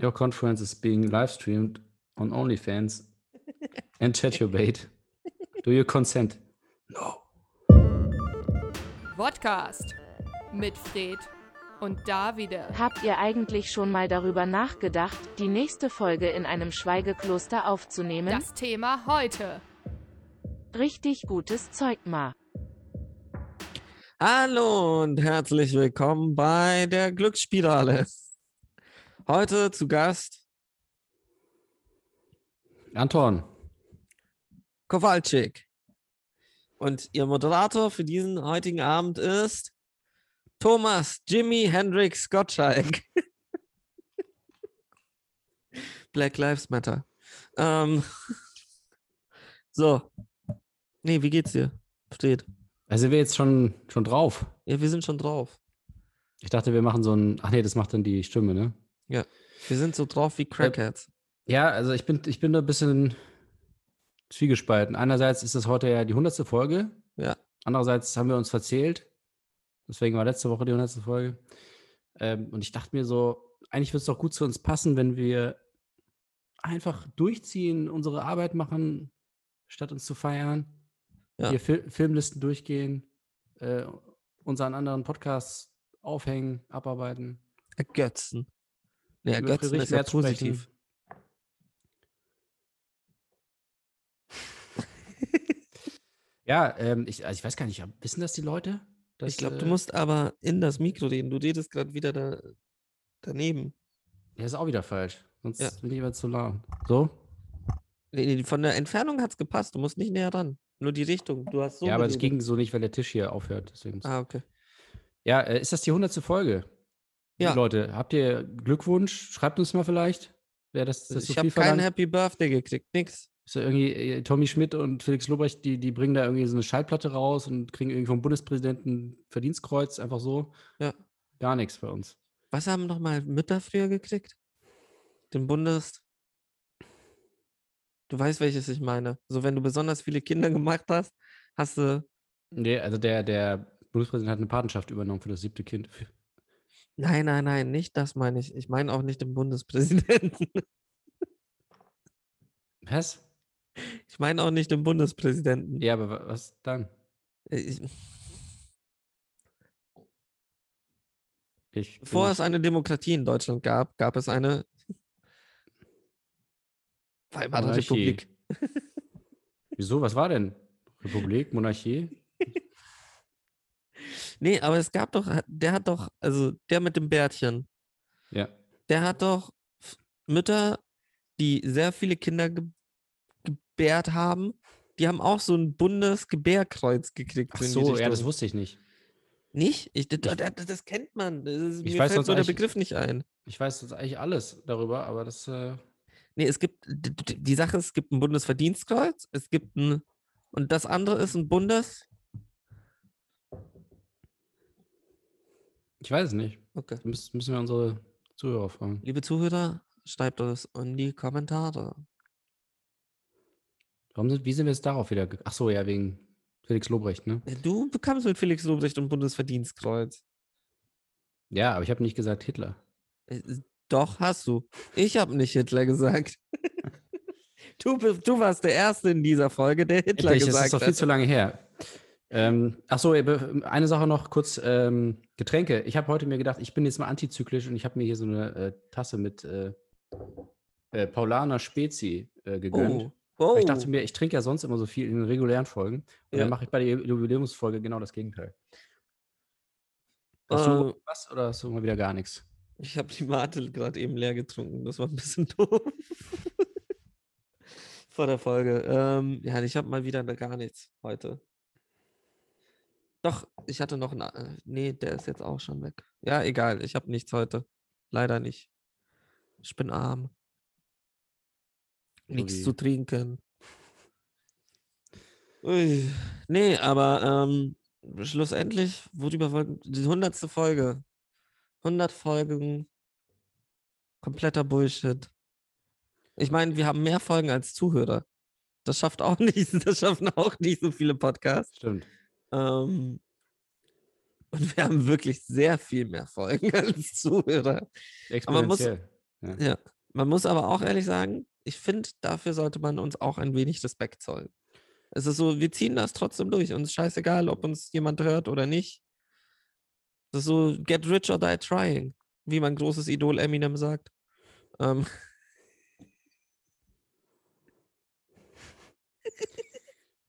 Your conference is being live streamed on OnlyFans and Chaturbate. Do you consent? No. Podcast mit Fred und Davide. Habt ihr eigentlich schon mal darüber nachgedacht, die nächste Folge in einem Schweigekloster aufzunehmen? Das Thema heute. Richtig gutes Zeug mal. Hallo und herzlich willkommen bei der Glücksspirale. Heute zu Gast Anton. Kowalczyk. Und Ihr Moderator für diesen heutigen Abend ist Thomas Jimmy Hendrix Gottschalk. Black Lives Matter. Ähm, so. Nee, wie geht's dir? Steht. Also sind wir jetzt schon, schon drauf. Ja, wir sind schon drauf. Ich dachte, wir machen so ein. Ach nee, das macht dann die Stimme, ne? Ja. Wir sind so drauf wie Crackheads. Ja, also ich bin, ich bin da ein bisschen zwiegespalten. Einerseits ist das heute ja die hundertste Folge. Ja. Andererseits haben wir uns verzählt. Deswegen war letzte Woche die hundertste Folge. Ähm, und ich dachte mir so, eigentlich würde es doch gut zu uns passen, wenn wir einfach durchziehen, unsere Arbeit machen, statt uns zu feiern. Ja. Hier Fil Filmlisten durchgehen, äh, unseren anderen Podcasts aufhängen, abarbeiten. Ergötzen. Nee, über Friedrich ist ja positiv. Ja, ähm, ich, also ich weiß gar nicht, wissen das die Leute? Ich glaube, äh, du musst aber in das Mikro reden. Du redest gerade wieder da, daneben. Ja, ist auch wieder falsch. Sonst Ja. bin ich immer zu laut. So? Von der Entfernung hat es gepasst. Du musst nicht näher ran. Nur die Richtung. Du hast so. ja, aber es ging so nicht, weil der Tisch hier aufhört. Deswegen. Ah, okay. Ja, äh, ist das die hundertste Folge? Ja. Leute, habt ihr Glückwunsch? Schreibt uns mal vielleicht. Wer das, das so ich habe viel kein verlangt? Happy Birthday gekriegt. Nix. Ja irgendwie äh, Tommy Schmidt und Felix Lobrecht, die, die bringen da irgendwie so eine Schallplatte raus und kriegen irgendwie vom Bundespräsidenten Verdienstkreuz, einfach so. Ja. Gar nichts bei uns. Was haben nochmal Mütter früher gekriegt? Den Bundes. Du weißt, welches ich meine. So, wenn du besonders viele Kinder gemacht hast, hast du. Nee, also der, der Bundespräsident hat eine Patenschaft übernommen für das siebte Kind. Nein, nein, nein, nicht das meine ich. Ich meine auch nicht den Bundespräsidenten. Was? Ich meine auch nicht den Bundespräsidenten. Ja, aber wa- was dann? Äh, Ich, Ich bevor es eine Demokratie in Deutschland gab, gab es eine Weimarer Monarchie. Republik. Wieso? Was war denn? Republik, Monarchie? Nee, aber es gab doch, der hat doch, also der mit dem Bärtchen, Ja. der hat doch Mütter, die sehr viele Kinder ge gebärt haben, die haben auch so ein Bundesgebärkreuz gekriegt. Ach so, ja, das wusste ich nicht. Nicht? Ich, das, das, das kennt man. Das ist, Ich mir weiß fällt sonst nur der Begriff nicht ein. Ich weiß jetzt eigentlich alles darüber, aber das. Äh, Nee, es gibt, die Sache ist, es gibt ein Bundesverdienstkreuz, es gibt ein, und das andere ist ein Bundes, ich weiß es nicht. okay. Da müssen, wir unsere Zuhörer fragen. Liebe Zuhörer, schreibt das in die Kommentare. Warum sind, wie sind wir jetzt darauf wieder? Ach so, ja, wegen Felix Lobrecht, ne? Du bekamst mit Felix Lobrecht ein Bundesverdienstkreuz. Ja, aber ich habe nicht gesagt Hitler. Äh, Doch, hast du. Ich habe nicht Hitler gesagt. du, du warst der Erste in dieser Folge, der Hitler Endlich, das gesagt ist doch viel hat. zu lange her. Ähm, ach so, eine Sache noch kurz: ähm, Getränke. Ich habe heute mir gedacht, ich bin jetzt mal antizyklisch und ich habe mir hier so eine äh, Tasse mit äh, äh, Paulaner Spezi äh, gegönnt. Oh. Oh. Ich dachte mir, ich trinke ja sonst immer so viel in den regulären Folgen. Und Ja. dann mache ich bei der Jubiläumsfolge genau das Gegenteil. Hast du Äh, was oder hast du mal wieder gar nichts? Ich habe die Mate gerade eben leer getrunken. Das war ein bisschen doof. Vor der Folge. Ähm, ja, ich habe mal wieder gar nichts heute. Doch, ich hatte noch einen. äh, Nee, der ist jetzt auch schon weg. Ja, egal. Ich habe nichts heute. Leider nicht. Ich bin arm. So Nichts wie- zu trinken. Ui. Nee, aber ähm, schlussendlich, worüber wollten. Die hundertste Folge. 100 Folgen. Kompletter Bullshit. Ich meine, wir haben mehr Folgen als Zuhörer. Das schafft auch nicht, das schaffen auch nicht so viele Podcasts. Stimmt. Ähm, und wir haben wirklich sehr viel mehr Folgen als Zuhörer. man muss- Exponentiell. Ja. Man muss aber auch ehrlich sagen, ich finde, dafür sollte man uns auch ein wenig Respekt zollen. Es ist so, wir ziehen das trotzdem durch. Uns ist scheißegal, ob uns jemand hört oder nicht. Das ist so, get rich or die trying, wie mein großes Idol Eminem sagt. Ähm,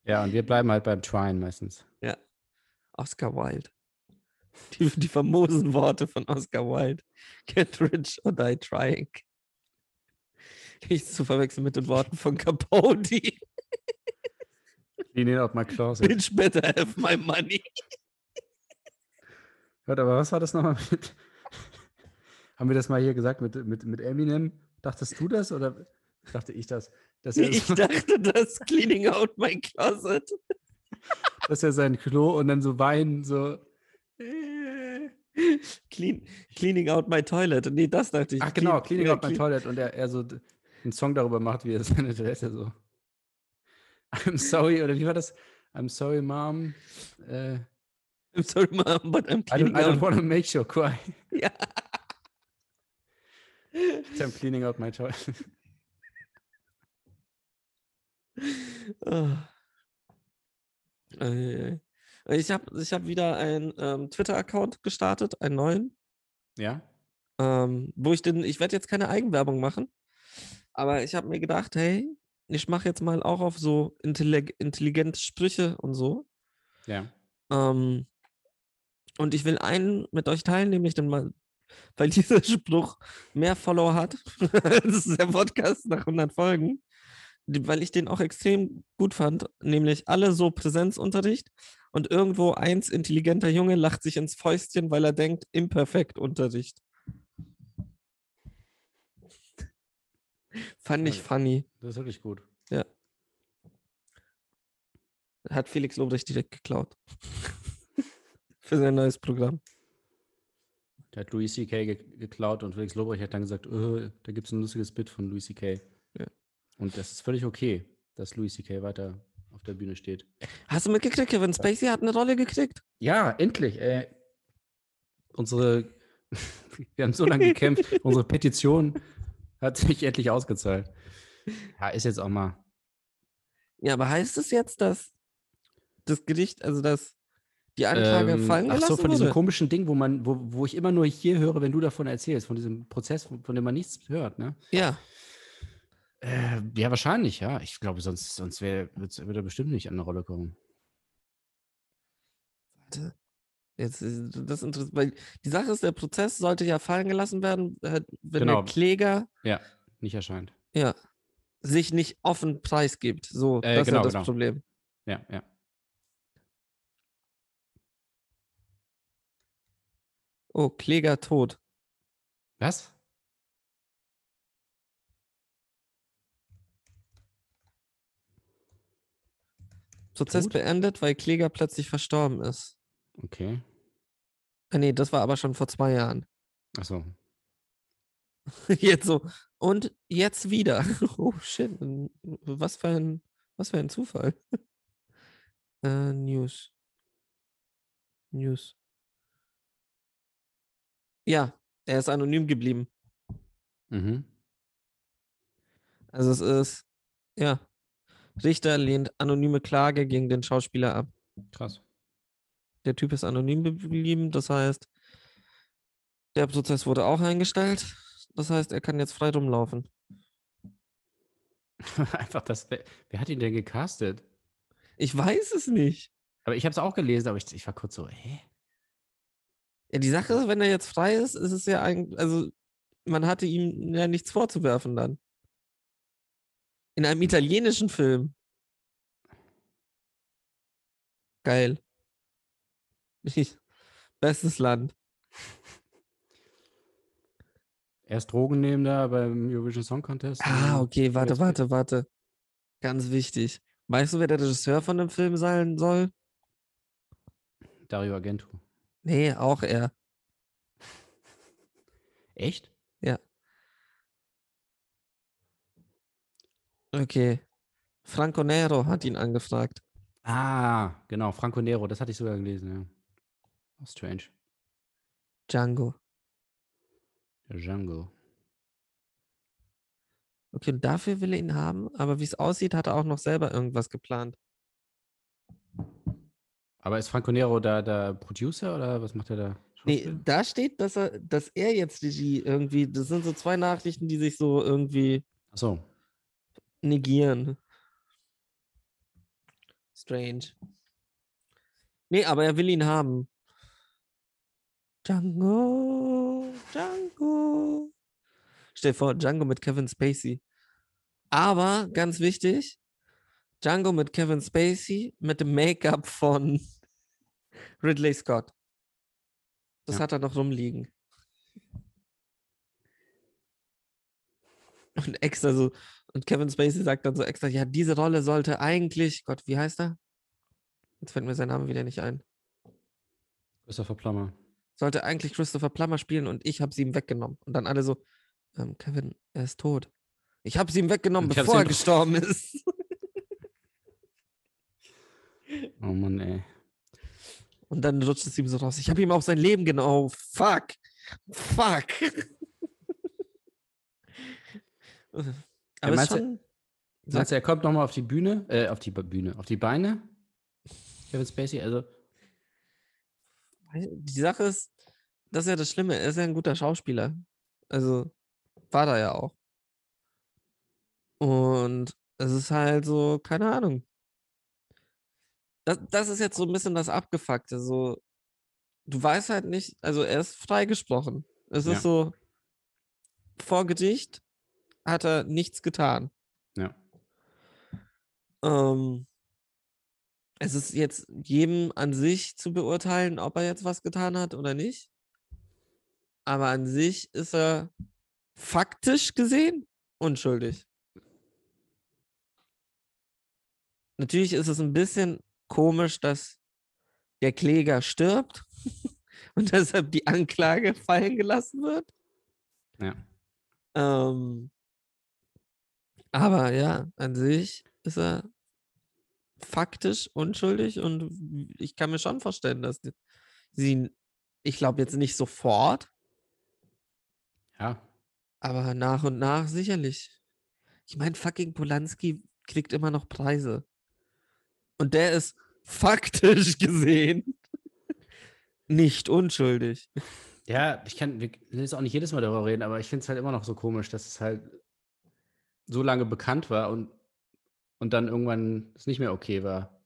Ja, und wir bleiben halt beim Tryen meistens. Oscar Wilde. Die, die famosen Worte von Oscar Wilde. Get rich or die trying. Nicht zu verwechseln mit den Worten von Capote. Cleaning out my closet. Bitch better have my money. Warte, aber was war das nochmal mit? Haben wir das mal hier gesagt mit, mit, mit Eminem? Dachtest du das oder dachte ich das? Dass er, Ich dachte, das Cleaning out my closet. dass er sein Klo und dann so weinen, so. äh. Clean, cleaning out my toilet. Nee, das dachte ich. Ach genau, Clean- Cleaning out my clean- toilet und er, er so einen Song darüber macht, wie er seine Toilette so. I'm sorry, oder wie war das? I'm sorry, Mom. Äh, I'm sorry, Mom, but I'm I don't, cleaning I don't out. want to make you cry. Ja. I'm cleaning out my toilet. Ah. Ei. Ich habe ich hab wieder einen ähm, Twitter-Account gestartet, einen neuen, Ja? ähm, wo ich den, ich werde jetzt keine Eigenwerbung machen, aber ich habe mir gedacht, hey, ich mache jetzt mal auch auf so intellig intelligente Sprüche und so. Ja. Ähm, und ich will einen mit euch teilen, nämlich dann mal, weil dieser Spruch mehr Follower hat als der Podcast nach 100 Folgen, weil ich den auch extrem gut fand, nämlich alle so Präsenzunterricht und irgendwo eins intelligenter Junge lacht sich ins Fäustchen, weil er denkt, imperfekt Unterricht. Fand ich funny. Das ist wirklich gut. Hat Felix Lobrecht direkt geklaut. Für sein neues Programm. Der hat Louis C.K. ge geklaut und Felix Lobrecht hat dann gesagt, "Äh, da gibt es ein lustiges Bit von Louis C.K. Und das ist völlig okay, dass Louis C.K. weiter auf der Bühne steht. Hast du mitgekriegt, Kevin Spacey hat eine Rolle gekriegt? Ja, endlich. Ey. Unsere, wir haben so lange gekämpft, unsere Petition hat sich endlich ausgezahlt. Ja, ist jetzt auch mal. Ja, aber heißt es jetzt, dass das Gericht, also dass die Anklage Ähm, fallen ach gelassen so, von diesem wurde? komischen Ding, wo man, wo, wo ich immer nur hier höre, wenn du davon erzählst, von diesem Prozess, von, von dem man nichts hört, ne? Ja, Äh, ja, wahrscheinlich, ja. Ich glaube, sonst, sonst wär, würde er bestimmt nicht an eine Rolle kommen. warte. Jetzt ist das interessant, weil die Sache ist, der Prozess sollte ja fallen gelassen werden, äh, wenn Genau. der Kläger Ja, nicht erscheint. ja, sich nicht offen preisgibt. So, Äh, das ist genau, ja das genau. Problem. Ja, ja. Oh, Kläger tot. Was? Prozess Tot? beendet, weil Kläger plötzlich verstorben ist. Okay. Ah, nee, das war aber schon vor zwei Jahren. Achso. Jetzt so. Und jetzt wieder. Oh shit. Was für ein, was für ein Zufall. äh, News. News. Ja, er ist anonym geblieben. Mhm. Also es ist, ja. Richter lehnt anonyme Klage gegen den Schauspieler ab. Krass. Der Typ ist anonym geblieben, das heißt, der Prozess wurde auch eingestellt. Das heißt, er kann jetzt frei rumlaufen. Einfach das. Wer, wer hat ihn denn gecastet? Ich weiß es nicht. Aber ich habe es auch gelesen, aber ich, ich war kurz so, hä? Ja, die Sache ist, wenn er jetzt frei ist, ist es ja eigentlich, also man hatte ihm ja nichts vorzuwerfen dann. In einem italienischen Film. Geil. Bestes Land. Er ist Drogennehmender beim Eurovision Song Contest. Ah, okay, warte, warte, warte. Ganz wichtig. Weißt du, wer der Regisseur von dem Film sein soll? Dario Argento. Nee, auch er. Echt? Okay. Franco Nero hat ihn angefragt. Ah, genau, Franco Nero, das hatte ich sogar gelesen, ja. Oh, strange. Django. Django. Okay, und dafür will er ihn haben, aber wie es aussieht, hat er auch noch selber irgendwas geplant. Aber ist Franco Nero da der Producer oder was macht er da? Nee, da steht, dass er, dass er jetzt Regie irgendwie, das sind so zwei Nachrichten, die sich so irgendwie Ach so. Negieren. Strange. Nee, aber er will ihn haben. Django, Django. Stell dir vor, Django mit Kevin Spacey. Aber ganz wichtig, Django mit Kevin Spacey mit dem Make-up von Ridley Scott. Das Ja. hat er noch rumliegen. Und extra so, und Kevin Spacey sagt dann so extra, ja, diese Rolle sollte eigentlich, Gott, wie heißt er? Jetzt fällt mir sein Name wieder nicht ein. Christopher Plummer. Sollte eigentlich Christopher Plummer spielen und ich habe sie ihm weggenommen. Und dann alle so, ähm, Kevin, er ist tot. Ich habe sie ihm weggenommen, bevor er gestorben ist. Oh Mann, ey. Und dann rutscht es ihm so raus. Ich habe ihm auch sein Leben genommen. Oh, fuck. Fuck. Aber du- schon. Du, er kommt nochmal auf die Bühne, äh, auf die Bühne, auf die Beine? Kevin Spacey, also, Die Sache ist, das ist ja das Schlimme. Er ist ja ein guter Schauspieler. Also war er ja auch. Und es ist halt so, keine Ahnung. Das, das ist jetzt so ein bisschen das Abgefuckte. So, du weißt halt nicht, also er ist freigesprochen. Es Ja. ist so, vor Gericht hat er nichts getan. ja. Ähm, es ist jetzt jedem an sich zu beurteilen, ob er jetzt was getan hat oder nicht. Aber an sich ist er faktisch gesehen unschuldig. Natürlich ist es ein bisschen komisch, dass der Kläger stirbt und deshalb die Anklage fallen gelassen wird. Ja. Ähm, aber ja, an sich ist er faktisch unschuldig und ich kann mir schon vorstellen, dass sie, ihn- ich glaube jetzt nicht sofort, Ja. aber nach und nach sicherlich. Ich meine, fucking Polanski kriegt immer noch Preise. Und der ist faktisch gesehen nicht unschuldig. Ja, ich kann, wir jetzt auch nicht jedes Mal darüber reden, aber ich finde es halt immer noch so komisch, dass es halt so lange bekannt war und, und dann irgendwann es nicht mehr okay war.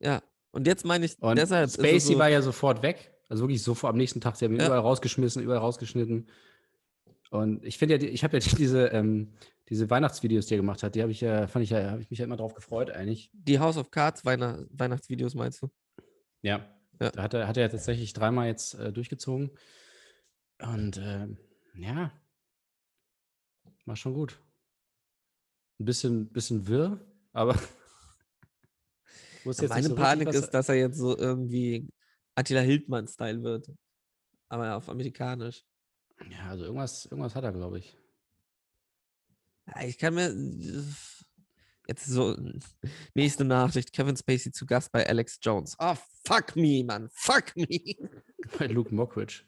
Ja. Und jetzt meine ich, Und deshalb. es Spacey so, war ja sofort weg. Also wirklich sofort am nächsten Tag. Sie haben ihn Ja. überall rausgeschmissen, überall rausgeschnitten. Und ich finde ja, ich habe ja diese, ähm, diese Weihnachtsvideos, die er gemacht hat, die habe ich ja, fand ich ja, habe ich mich ja immer drauf gefreut eigentlich. die House of Cards Weihnacht Weihnachtsvideos meinst du? Ja. Ja. Da hat er, hat er tatsächlich dreimal jetzt äh, durchgezogen. Und ähm, ja, war schon gut. Ein bisschen, bisschen wirr, aber. nicht Meine so Panik ist, dass er jetzt so irgendwie Attila Hildmann-Style wird. Aber auf amerikanisch. Ja, also irgendwas, irgendwas hat er, glaube ich. Ja, Ich kann mir. Jetzt so. Nächste Nachricht: Kevin Spacey zu Gast bei Alex Jones. Oh, fuck me, Mann. Fuck me. Bei Luke Mockridge.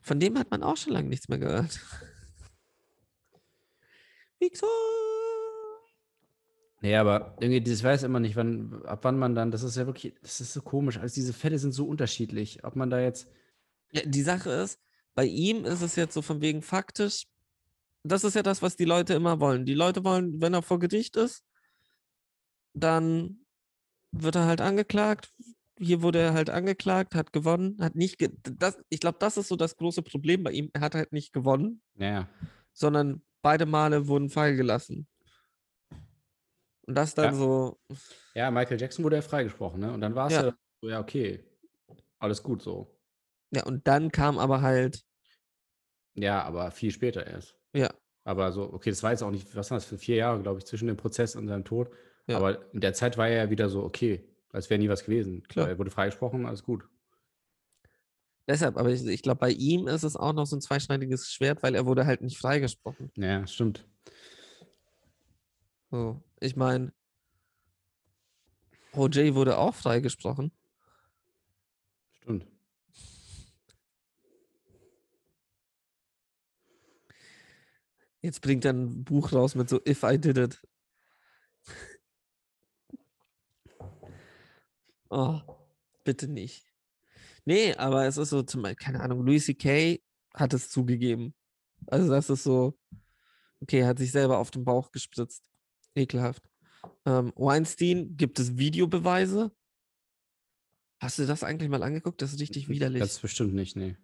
Von dem hat man auch schon lange nichts mehr gehört. Victor! Nee, aber irgendwie, das weiß immer nicht, wann, ab wann man dann, das ist ja wirklich, das ist so komisch. Also diese Fälle sind so unterschiedlich. Ob man da jetzt, Ja, die Sache ist, bei ihm ist es jetzt so von wegen faktisch. Das ist ja das, was die Leute immer wollen. Die Leute wollen, wenn er vor Gericht ist, dann wird er halt angeklagt. Hier wurde er halt angeklagt, hat gewonnen, hat nicht. Ge das, ich glaube, das ist so das große Problem bei ihm. Er hat halt nicht gewonnen, naja, sondern beide Male wurden fallen gelassen. Und das dann Ja. so. ja, Michael Jackson wurde ja freigesprochen, ne? Und dann war es Ja. ja. so, ja, okay, alles gut so. Ja, und dann kam aber halt. Ja, aber viel später erst. Ja, Aber so, okay, das war jetzt auch nicht, was war das für vier Jahre, glaube ich, zwischen dem Prozess und seinem Tod. Ja. Aber in der Zeit war er ja wieder so, okay, als wäre nie was gewesen. Klar. Er wurde freigesprochen, alles gut. Deshalb, aber ich, ich glaube, bei ihm ist es auch noch so ein zweischneidiges Schwert, weil er wurde halt nicht freigesprochen. Ja, stimmt. So, ich meine, OJ wurde auch freigesprochen. Stimmt. Jetzt bringt er ein Buch raus mit so If I Did It. Oh, bitte nicht. Nee, aber es ist so, zum Beispiel, keine Ahnung, Louis C.K. hat es zugegeben. Also das ist so, okay, hat sich selber auf den Bauch gespritzt. Ekelhaft. Ähm, Weinstein, gibt es Videobeweise? Hast du das eigentlich mal angeguckt? Das ist richtig widerlich. Das bestimmt nicht, nee.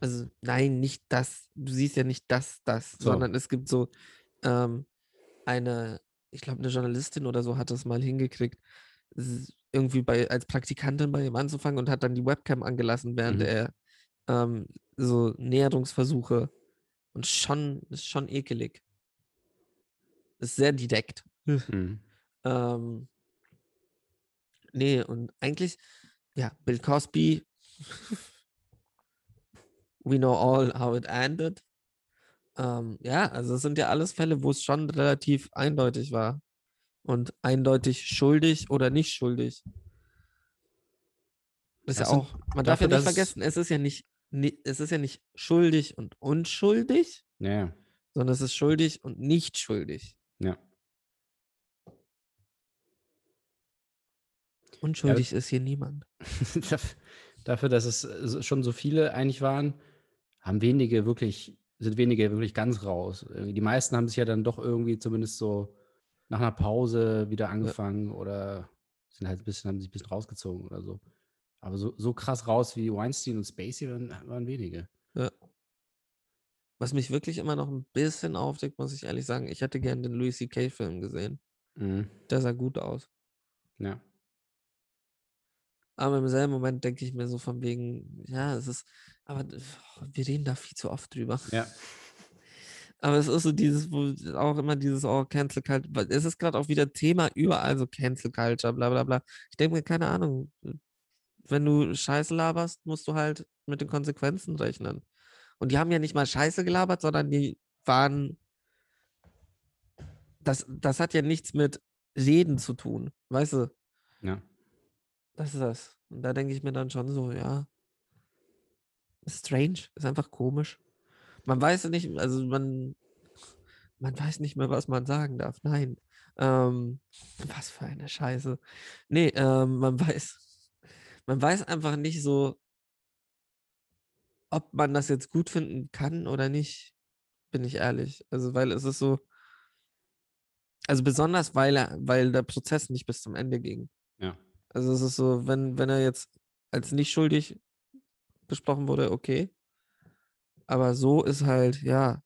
Also nein, nicht das. Du siehst ja nicht das, das, So. sondern es gibt so ähm, eine, ich glaube, eine Journalistin oder so hat das mal hingekriegt, irgendwie bei als Praktikantin bei ihm anzufangen und hat dann die Webcam angelassen, während Mhm. er ähm, so Näherungsversuche und schon ist schon ekelig. Ist sehr direkt. Mhm. Ähm, nee, und eigentlich, ja, Bill Cosby, we know all how it ended. Ähm, ja, also es sind ja alles Fälle, wo es schon relativ eindeutig war. Und eindeutig schuldig oder nicht schuldig. Das ist ja sind- auch, man darf ja nicht vergessen, es ist ja nicht, ni- es ist ja nicht schuldig und unschuldig, Ja, ja. sondern es ist schuldig und nicht schuldig. ja. Unschuldig ist hier niemand. Daf- Dafür, dass es äh, schon so viele eigentlich waren, haben wenige wirklich, sind wenige wirklich ganz raus. Irgendwie Die meisten haben sich ja dann doch irgendwie zumindest so nach einer Pause wieder angefangen oder sind halt ein bisschen, haben sich ein bisschen rausgezogen oder so. Aber so, so krass raus wie Weinstein und Spacey waren, waren wenige. Ja. Was mich wirklich immer noch ein bisschen aufdeckt, muss ich ehrlich sagen, ich hätte gern den Louis C.K.-Film gesehen. Mhm. Der sah gut aus. Ja. Aber im selben Moment denke ich mir so von wegen, ja, es ist, aber d- wir reden da viel zu oft drüber. Ja. Aber es ist so dieses, wo auch immer dieses, oh, Cancel Culture, es ist gerade auch wieder Thema überall, so Cancel Culture, bla bla bla. Ich denke mir, keine Ahnung, wenn du Scheiße laberst, musst du halt mit den Konsequenzen rechnen. Und die haben ja nicht mal Scheiße gelabert, sondern die waren, das, das hat ja nichts mit Reden zu tun, weißt du? Ja. Das ist das. Und da denke ich mir dann schon so, ja. Ist strange, ist einfach komisch. Man weiß ja nicht, also man, man weiß nicht mehr, was man sagen darf. Nein. Ähm, was für eine Scheiße. Nee, ähm, man weiß, man weiß einfach nicht so, ob man das jetzt gut finden kann oder nicht, bin ich ehrlich. Also, weil es ist so, also besonders, weil er, weil der Prozess nicht bis zum Ende ging. Ja. Also es ist so, wenn, wenn er jetzt als nicht schuldig besprochen wurde, okay. Aber so ist halt, ja.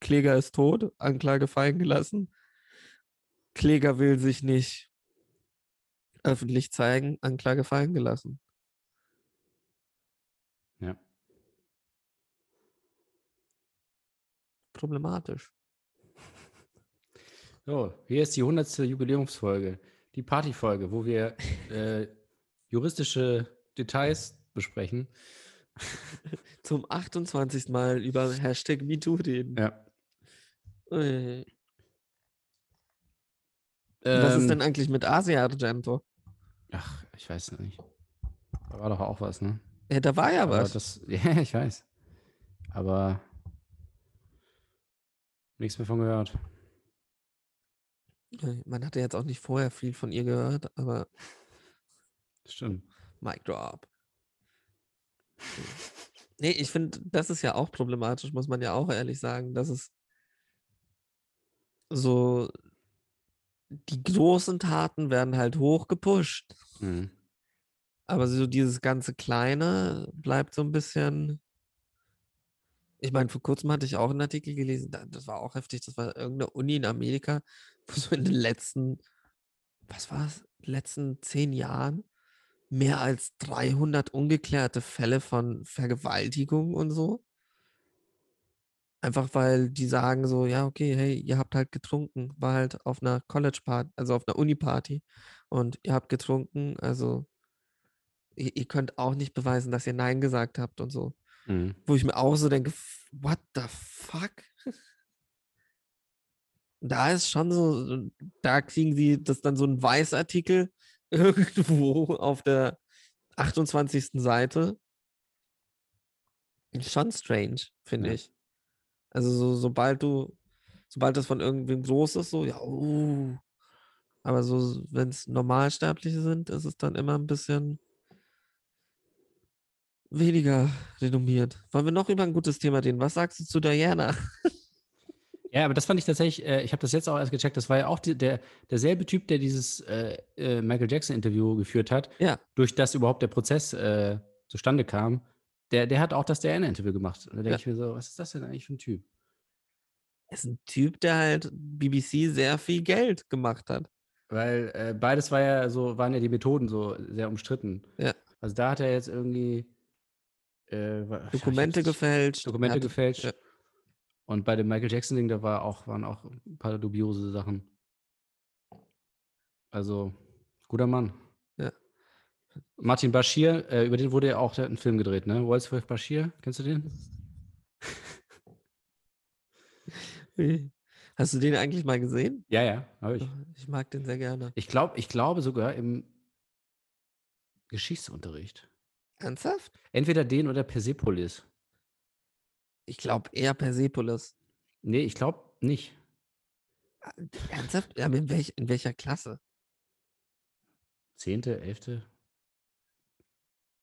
Kläger ist tot, Anklage fallen gelassen. Kläger will sich nicht öffentlich zeigen, Anklage fallen gelassen. Ja. Problematisch. So, hier ist die 100. Jubiläumsfolge, die Partyfolge, wo wir äh, juristische Details besprechen. Zum 28. Mal über Hashtag MeToo reden. Ja. Was ist Ähm, denn eigentlich mit Asia Argento? Ach, ich weiß nicht. Da war doch auch was, ne? Ja, da war ja Aber was. das, ja, ich weiß. Aber nichts mehr von gehört. Man hatte jetzt auch nicht vorher viel von ihr gehört, aber Stimmt. Mic Drop. Nee, ich finde, das ist ja auch problematisch, muss man ja auch ehrlich sagen, dass es so die großen Taten werden halt hoch gepusht, Mhm. aber so dieses ganze Kleine bleibt so ein bisschen. Ich meine, vor kurzem hatte ich auch einen Artikel gelesen, da- das war auch heftig, das war irgendeine Uni in Amerika, wo so in den letzten, was war es, letzten zehn Jahren mehr als 300 ungeklärte Fälle von Vergewaltigung und so. Einfach weil die sagen so, ja, okay, hey, ihr habt halt getrunken, war halt auf einer College-Party, also auf einer Uni-Party und ihr habt getrunken, also ihr, ihr könnt auch nicht beweisen, dass ihr Nein gesagt habt und so. Mhm. Wo ich mir auch so denke, what the fuck? Da ist schon so, da kriegen sie das dann so ein Weißartikel irgendwo auf der 28. Seite. Schon strange, finde Ja. ich. Also so, sobald du, sobald das von irgendwem groß ist, so, ja, uh. Aber so, wenn es Normalsterbliche sind, ist es dann immer ein bisschen weniger renommiert. Wollen wir noch über ein gutes Thema reden? Was sagst du zu Diana? Ja, aber das fand ich tatsächlich, äh, ich habe das jetzt auch erst gecheckt, das war ja auch die, der, derselbe Typ, der dieses äh, äh, Michael Jackson-Interview geführt hat, Ja. durch das überhaupt der Prozess äh, zustande kam. Der, der hat auch das Diana-Interview gemacht. Und da denke Ja. ich mir so, was ist das denn eigentlich für ein Typ? Ist ein Typ, der halt BBC sehr viel Geld gemacht hat. Weil äh, beides war ja so, waren ja die Methoden so sehr umstritten. Ja. Also da hat er jetzt irgendwie äh, Dokumente gefälscht. Dokumente hat- gefälscht. ja. Und bei dem Michael Jackson-Ding, da war auch, waren auch ein paar dubiose Sachen. Also, guter Mann. Ja. Martin Bashir, äh, über den wurde ja auch ein Film gedreht, ne? Wolfsburg Bashir, kennst du den? Hast du den eigentlich mal gesehen? Ja, ja, habe ich. Ich mag den sehr gerne. Ich glaube, ich glaube sogar im Geschichtsunterricht. Ernsthaft? Entweder den oder Persepolis. Ich glaube eher Persepolis. Nee, ich glaube nicht. Ernsthaft? Ja, aber in, welch, in welcher Klasse? Zehnte, elfte?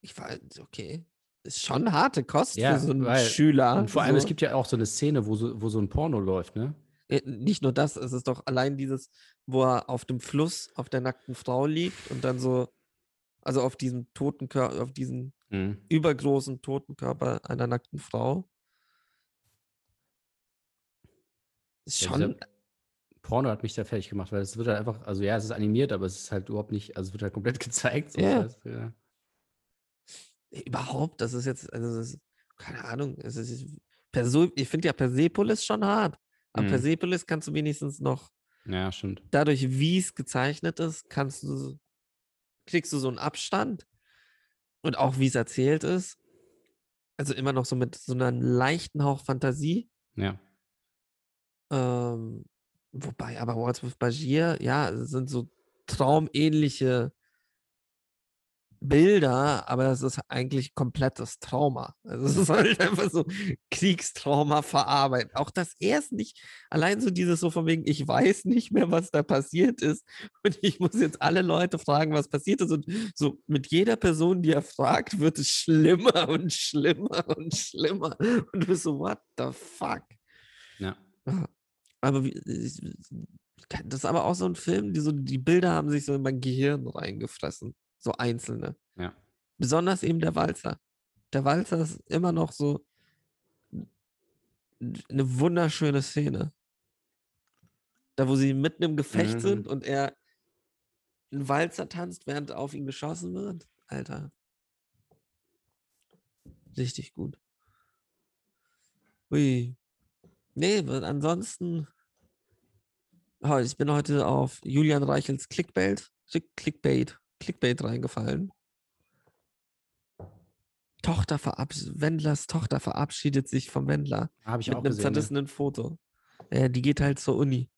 Ich war, okay. Ist schon harte Kost Ja, für so einen weil- Schüler. Und vor allem, es so. gibt ja auch so eine Szene, wo so, wo so ein Porno läuft, ne? Nicht nur das, es ist doch allein dieses, wo er auf dem Fluss auf der nackten Frau liegt und dann so, also auf diesem toten Körper, auf diesen Mhm. übergroßen toten Körper einer nackten Frau. Ist Ja, schon, dieser Porno hat mich da fertig gemacht, weil es wird halt einfach, also ja, es ist animiert, aber es ist halt überhaupt nicht, also es wird halt komplett gezeigt. So, Ja. das heißt, ja. überhaupt, das ist jetzt, also ist, keine Ahnung, es ist, Perso ich finde ja Persepolis schon hart. Aber Mhm. Persepolis kannst du wenigstens noch ja, stimmt. dadurch, wie es gezeichnet ist, kannst du, kriegst du so einen Abstand und auch wie es erzählt ist. Also immer noch so mit so einer leichten Hauch Fantasie. Ja. Ähm, wobei aber Words with Bashir, ja, es sind so traumähnliche Bilder, aber das ist eigentlich komplettes Trauma. Also es ist halt einfach so Kriegstrauma verarbeitet. Auch das erst nicht, allein so dieses so von wegen, ich weiß nicht mehr, was da passiert ist und ich muss jetzt alle Leute fragen, was passiert ist und so mit jeder Person, die er fragt, wird es schlimmer und schlimmer und schlimmer und du bist so, what the fuck? Ja. Aber wie, das ist aber auch so ein Film, die so, die Bilder haben sich so in mein Gehirn reingefressen. So einzelne. Ja. Besonders eben der Walzer. Der Walzer ist immer noch so eine wunderschöne Szene. Da, wo sie mitten im Gefecht Mhm. sind und er einen Walzer tanzt, während auf ihn geschossen wird. Alter. Richtig gut. Ui. Nee, ansonsten. Oh, ich bin heute auf Julian Reichels Clickbait, Click- Clickbait, Clickbait reingefallen. Tochter Wendlers Tochter verabschiedet sich vom Wendler Habe ich mit auch einem gesehen. Ne? zerrissenen Foto. Ja, die geht halt zur Uni.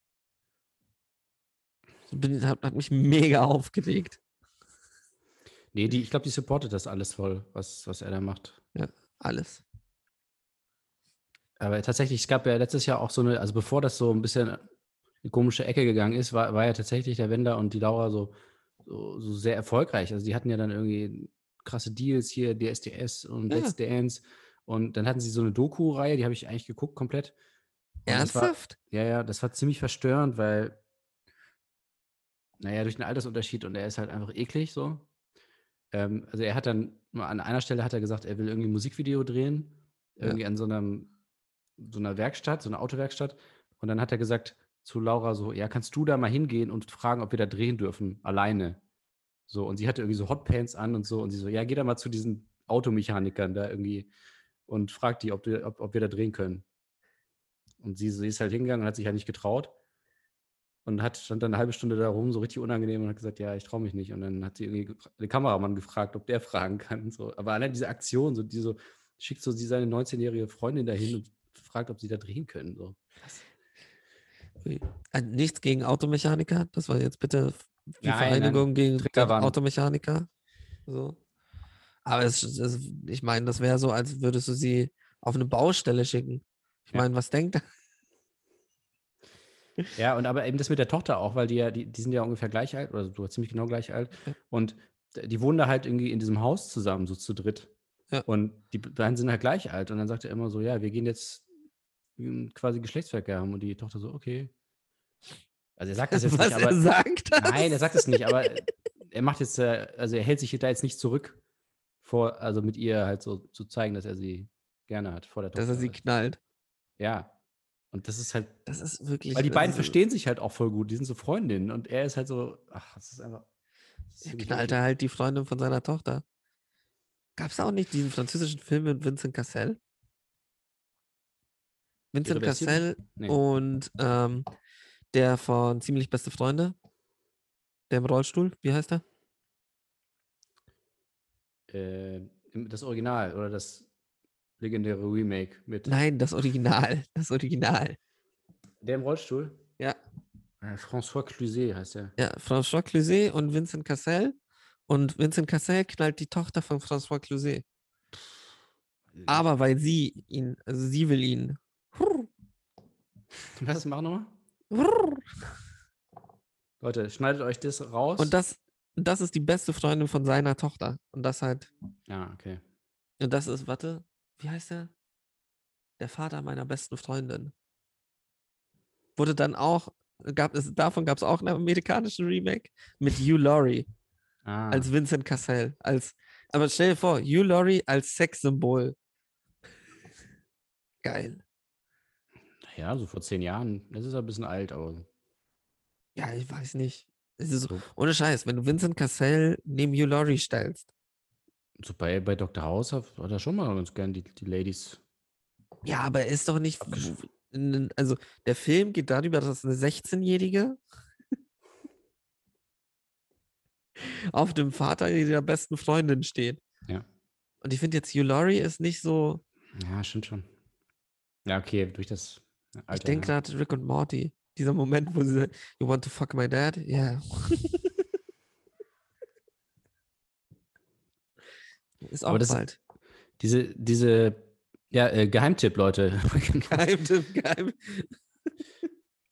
Bin, hat, hat mich mega aufgeregt. Nee, die, ich glaube, die supportet das alles voll, was, was er da macht. Alles. Aber tatsächlich, es gab ja letztes Jahr auch so eine, also bevor das so ein bisschen in eine komische Ecke gegangen ist, war, war ja tatsächlich der Wender und die Laura so, so, so sehr erfolgreich. Also die hatten ja dann irgendwie krasse Deals hier, DSDS und Ja. Let's Dance. Und dann hatten sie so eine Doku-Reihe, die habe ich eigentlich geguckt komplett. Und das war- Ernsthaft? Ja, ja, das war ziemlich verstörend, weil, naja, durch den Altersunterschied und er ist halt einfach eklig so. Ähm, also er hat dann, an einer Stelle hat er gesagt, er will irgendwie ein Musikvideo drehen, Ja. irgendwie an so einem, so einer Werkstatt, so einer Autowerkstatt. Und dann hat er gesagt zu Laura so, ja, kannst du da mal hingehen und fragen, ob wir da drehen dürfen, alleine. So, und sie hatte irgendwie so Hotpants an und so, und sie so, ja, geh da mal zu diesen Automechanikern da irgendwie und frag die, ob, wir- ob, ob wir da drehen können. Und sie, sie ist halt hingegangen und hat sich halt nicht getraut. Und hat, stand dann eine halbe Stunde da rum, so richtig unangenehm und hat gesagt, ja, ich traue mich nicht. Und dann hat sie irgendwie den Kameramann gefragt, ob der fragen kann. So. Aber allein diese Aktion, so, die so, schickt so sie seine 19-jährige Freundin dahin und fragt, ob sie da drehen können. So. Äh, Nichts gegen Automechaniker. Das war jetzt bitte die Nein, nein. Vereinigung gegen Triggerwarnung. Automechaniker. So. Aber es, es, ich meine, das wäre so, als würdest du sie auf eine Baustelle schicken. Ich Ja. meine, was denkt er? Ja, und aber eben das mit der Tochter auch, weil die ja, die, die sind ja ungefähr gleich alt, oder so ziemlich genau gleich alt. Ja. Und die wohnen da halt irgendwie in diesem Haus zusammen, so zu dritt. Ja. Und die beiden sind halt gleich alt. Und dann sagt er immer so, ja, wir gehen jetzt ähm, quasi Geschlechtsverkehr haben. Und die Tochter so, okay. Also er sagt das jetzt was nicht, aber. er sagt? Das? Nein, er sagt es nicht, aber er macht jetzt, äh, also er hält sich da jetzt nicht zurück vor, also mit ihr halt so zu zeigen, dass er sie gerne hat vor der Tochter. Dass er sie halt. knallt. Ja. Und das ist halt, Das ist wirklich. weil die beiden ist- verstehen sich halt auch voll gut, die sind so Freundinnen und er ist halt so, ach, das ist einfach. Das ist Er knallt er halt die Freundin von seiner Tochter. Gab es auch nicht diesen französischen Film mit Vincent Cassel? Vincent? Cassel Nee. und ähm, der von Ziemlich Beste Freunde. Der im Rollstuhl, wie heißt er? Äh, das Original oder das legendäre Remake mit Nein, das Original. Das Original. der im Rollstuhl. Ja. Äh, François Cluzet heißt er. Ja, François Cluzet und Vincent Cassel. Und Vincent Cassel knallt die Tochter von François Cluzet. Aber weil sie ihn, also sie will ihn. Was machen nochmal? Leute, schneidet euch das raus. Und das, das ist die beste Freundin von seiner Tochter. Und das halt, Ja, okay. und das ist, warte, wie heißt er? Der Vater meiner besten Freundin. Wurde dann auch, gab es, davon gab es auch einen amerikanischen Remake mit Hugh Laurie Ah, als Vincent Cassel. Als, aber stell dir vor, Hugh Laurie als Sexsymbol. Geil. ja, so vor zehn Jahren. Das ist ein bisschen alt, aber Ja, ich weiß nicht. Es ist so, ohne Scheiß, wenn du Vincent Cassel neben Hugh Laurie stellst. so bei, bei Dr. House hat, hat er schon mal ganz gern die, die Ladies. Ja, aber er ist doch nicht. Also, der Film geht darüber, dass eine 16-Jährige auf dem Vater ihrer besten Freundin steht. Ja. Und ich finde jetzt, Hugh Laurie ist nicht so. Ja, stimmt schon. Ja, okay, durch das Alter. ich denke ja. gerade Rick und Morty. Dieser Moment, wo sie sagt, You want to fuck my dad? Yeah. ist auch Aber das- bald. Diese, diese, ja, äh, Geheimtipp, Leute. Geheimtipp, geheim.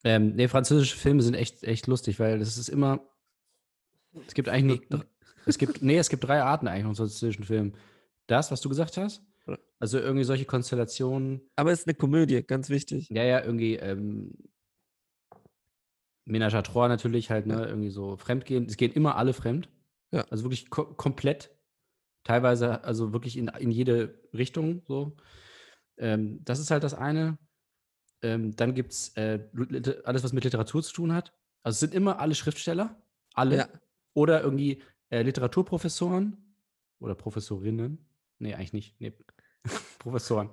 ähm, nee, französische Filme sind echt, echt lustig, weil das ist immer, es gibt eigentlich nur, dr- es gibt, nee, es gibt drei Arten eigentlich von französischen Filmen. Das, was du gesagt hast, Ja. also irgendwie solche Konstellationen, Aber es ist eine Komödie, ganz wichtig. ja, ja, irgendwie, ähm, Ménage à trois natürlich halt, ne, irgendwie so fremdgehen. Es gehen immer alle fremd. Ja. Also wirklich ko komplett. Teilweise, also wirklich in, in jede Richtung so. Ähm, das ist halt das eine. Ähm, dann gibt es äh, alles, was mit Literatur zu tun hat. Also es sind immer alle Schriftsteller. Alle. Ja. Oder irgendwie äh, Literaturprofessoren oder Professorinnen. Nee, eigentlich nicht. Nee. Professoren.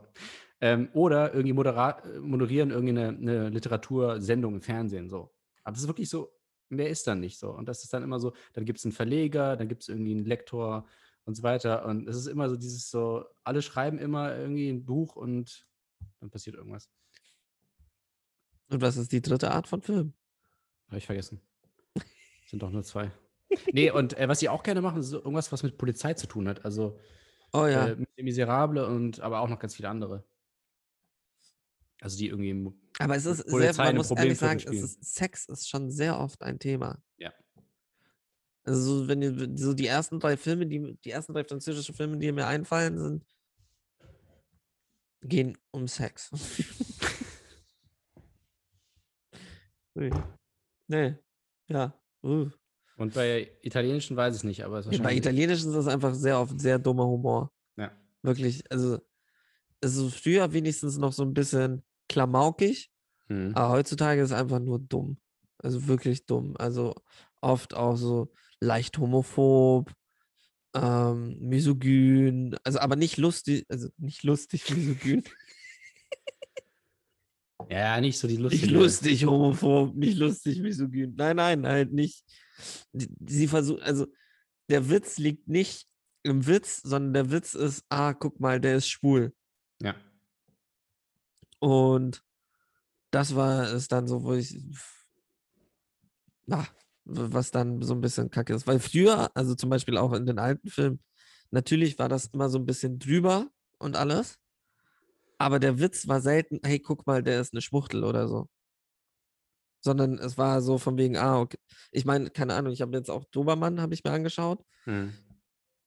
Ähm, oder irgendwie moderieren irgendeine eine Literatursendung im Fernsehen. So. Aber es ist wirklich so, mehr ist dann nicht so. Und das ist dann immer so, dann gibt es einen Verleger, dann gibt es irgendwie einen Lektor und so weiter. Und es ist immer so dieses so, alle schreiben immer irgendwie ein Buch und dann passiert irgendwas. Und was ist die dritte Art von Film? Habe ich vergessen. Sind doch nur zwei. Nee, und äh, was sie auch gerne machen, ist irgendwas, was mit Polizei zu tun hat. Also Oh ja. äh, Miserable und aber auch noch ganz viele andere. Also die irgendwie Aber es ist sehr, Polizei man eine muss ehrlich Problemviertel sagen, ist, Sex ist schon sehr oft ein Thema. Ja. Also so, wenn ihr so die ersten drei Filme, die die ersten drei französische Filme, die mir einfallen, sind gehen um Sex. Ui. nee. Ja. Uh. Und bei italienischen weiß ich nicht, aber es ist Nee, Bei wahrscheinlich. italienischen ist das einfach sehr oft sehr dummer Humor. Ja. Wirklich. Also, also früher wenigstens noch so ein bisschen klamaukig, Hm. aber heutzutage ist es einfach nur dumm. Also wirklich dumm. Also oft auch so leicht homophob, ähm, misogyn, also aber nicht lustig, also nicht lustig, misogyn. Ja, nicht so die Nicht lustige. lustig, homophob, nicht lustig, misogyn. Nein, nein, halt nicht. Sie versuchen, also der Witz liegt nicht im Witz, sondern der Witz ist, ah, guck mal, der ist schwul. Ja. Und das war es dann so, wo ich, na, was dann so ein bisschen kacke ist. Weil früher, also zum Beispiel auch in den alten Filmen, natürlich war das immer so ein bisschen drüber und alles. Aber der Witz war selten, hey, guck mal, der ist eine Schwuchtel oder so. Sondern es war so von wegen, ah, okay. Ich meine, keine Ahnung, ich habe jetzt auch Dobermann, habe ich mir angeschaut. Hm.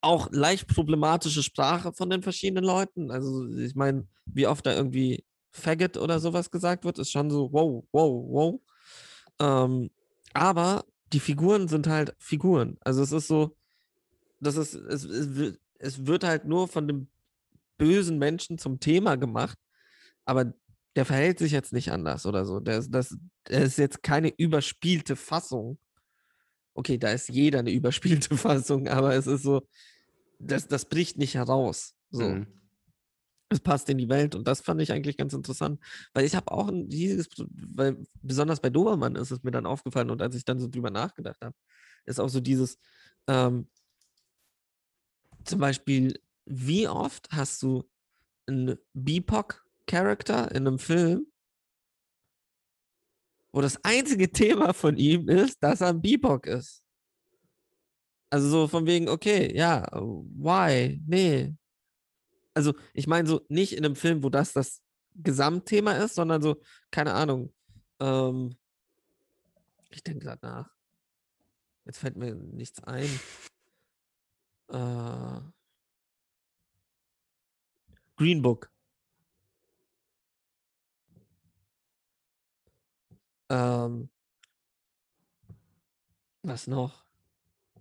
Auch leicht problematische Sprache von den verschiedenen Leuten. Also, ich meine, wie oft da irgendwie Faggot oder sowas gesagt wird, ist schon so, wow, wow, wow. Ähm, aber die Figuren sind halt Figuren. Also es ist so, das ist, es, es, wird, es wird halt nur von dem bösen Menschen zum Thema gemacht, aber der verhält sich jetzt nicht anders oder so. Der ist, das, der ist jetzt keine überspielte Fassung. Okay, da ist jeder eine überspielte Fassung, aber es ist so, das, das bricht nicht heraus. So. Mhm. Es passt in die Welt und das fand ich eigentlich ganz interessant, weil ich habe auch ein riesiges, weil besonders bei Dobermann ist es mir dann aufgefallen und als ich dann so drüber nachgedacht habe, ist auch so dieses, ähm, zum Beispiel, wie oft hast du einen BIPOC-Charakter in einem Film, wo das einzige Thema von ihm ist, dass er ein BIPOC ist? Also so von wegen, okay, ja, why? Nee, also ich meine so nicht in einem Film, wo das das Gesamtthema ist, sondern so, keine Ahnung. Ähm, ich denke gerade nach. Jetzt fällt mir nichts ein. Äh, Green Book. Ähm, was noch?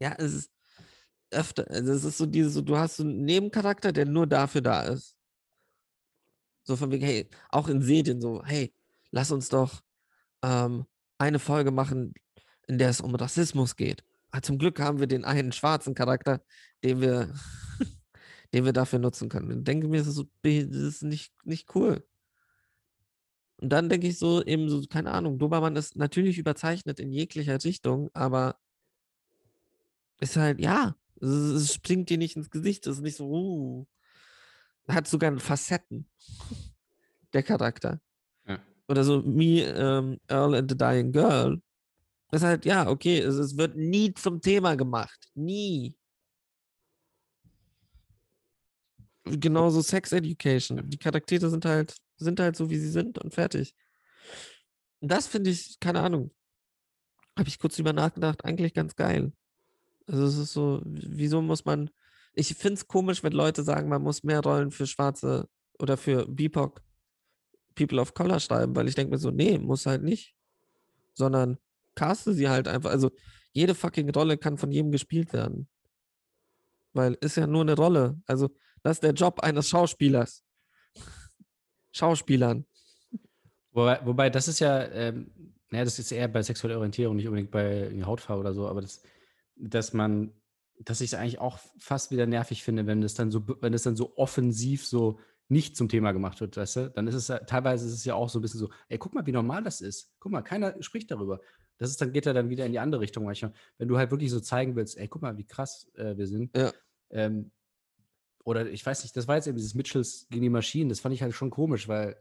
Ja, es ist öfter, also es ist so dieses, so, du hast so einen Nebencharakter, der nur dafür da ist. So von wegen, hey, auch in Serien so, hey, lass uns doch ähm, eine Folge machen, in der es um Rassismus geht. Aber zum Glück haben wir den einen schwarzen Charakter, den wir, den wir dafür nutzen können. Und denke mir, das ist, so, das ist nicht, nicht cool. Und dann denke ich so, eben so, keine Ahnung, Dobermann ist natürlich überzeichnet in jeglicher Richtung, aber ist halt, ja, es, es springt dir nicht ins Gesicht, es ist nicht so, uh. Hat sogar Facetten, der Charakter. Ja. Oder so, Me, ähm, Earl and the Dying Girl. Ist halt, ja, okay, es, es wird nie zum Thema gemacht. Nie. Genauso Sex Education. Die Charaktere sind halt, sind halt so, wie sie sind und fertig. Und das finde ich, keine Ahnung, habe ich kurz drüber nachgedacht, eigentlich ganz geil. Also es ist so, wieso muss man, ich finde es komisch, wenn Leute sagen, man muss mehr Rollen für Schwarze oder für BIPOC, People of Color schreiben, weil ich denke mir so, nee, muss halt nicht. Sondern caste sie halt einfach, also jede fucking Rolle kann von jedem gespielt werden. Weil ist ja nur eine Rolle. Also das ist der Job eines Schauspielers. Schauspielern. Wobei, wobei das ist ja, ähm, naja, das ist eher bei sexueller Orientierung, nicht unbedingt bei Hautfarbe oder so, aber das dass man, dass ich es eigentlich auch fast wieder nervig finde, wenn es dann so, wenn es dann so offensiv so nicht zum Thema gemacht wird, weißt du? Dann ist es ja, teilweise ist es ja auch so ein bisschen so, ey, guck mal, wie normal das ist. Guck mal, keiner spricht darüber. Das ist dann, geht er dann wieder in die andere Richtung manchmal. Wenn du halt wirklich so zeigen willst, ey, guck mal, wie krass äh, wir sind. Ja. Ähm, oder ich weiß nicht, das war jetzt eben dieses Mitchells gegen die Maschinen, das fand ich halt schon komisch, weil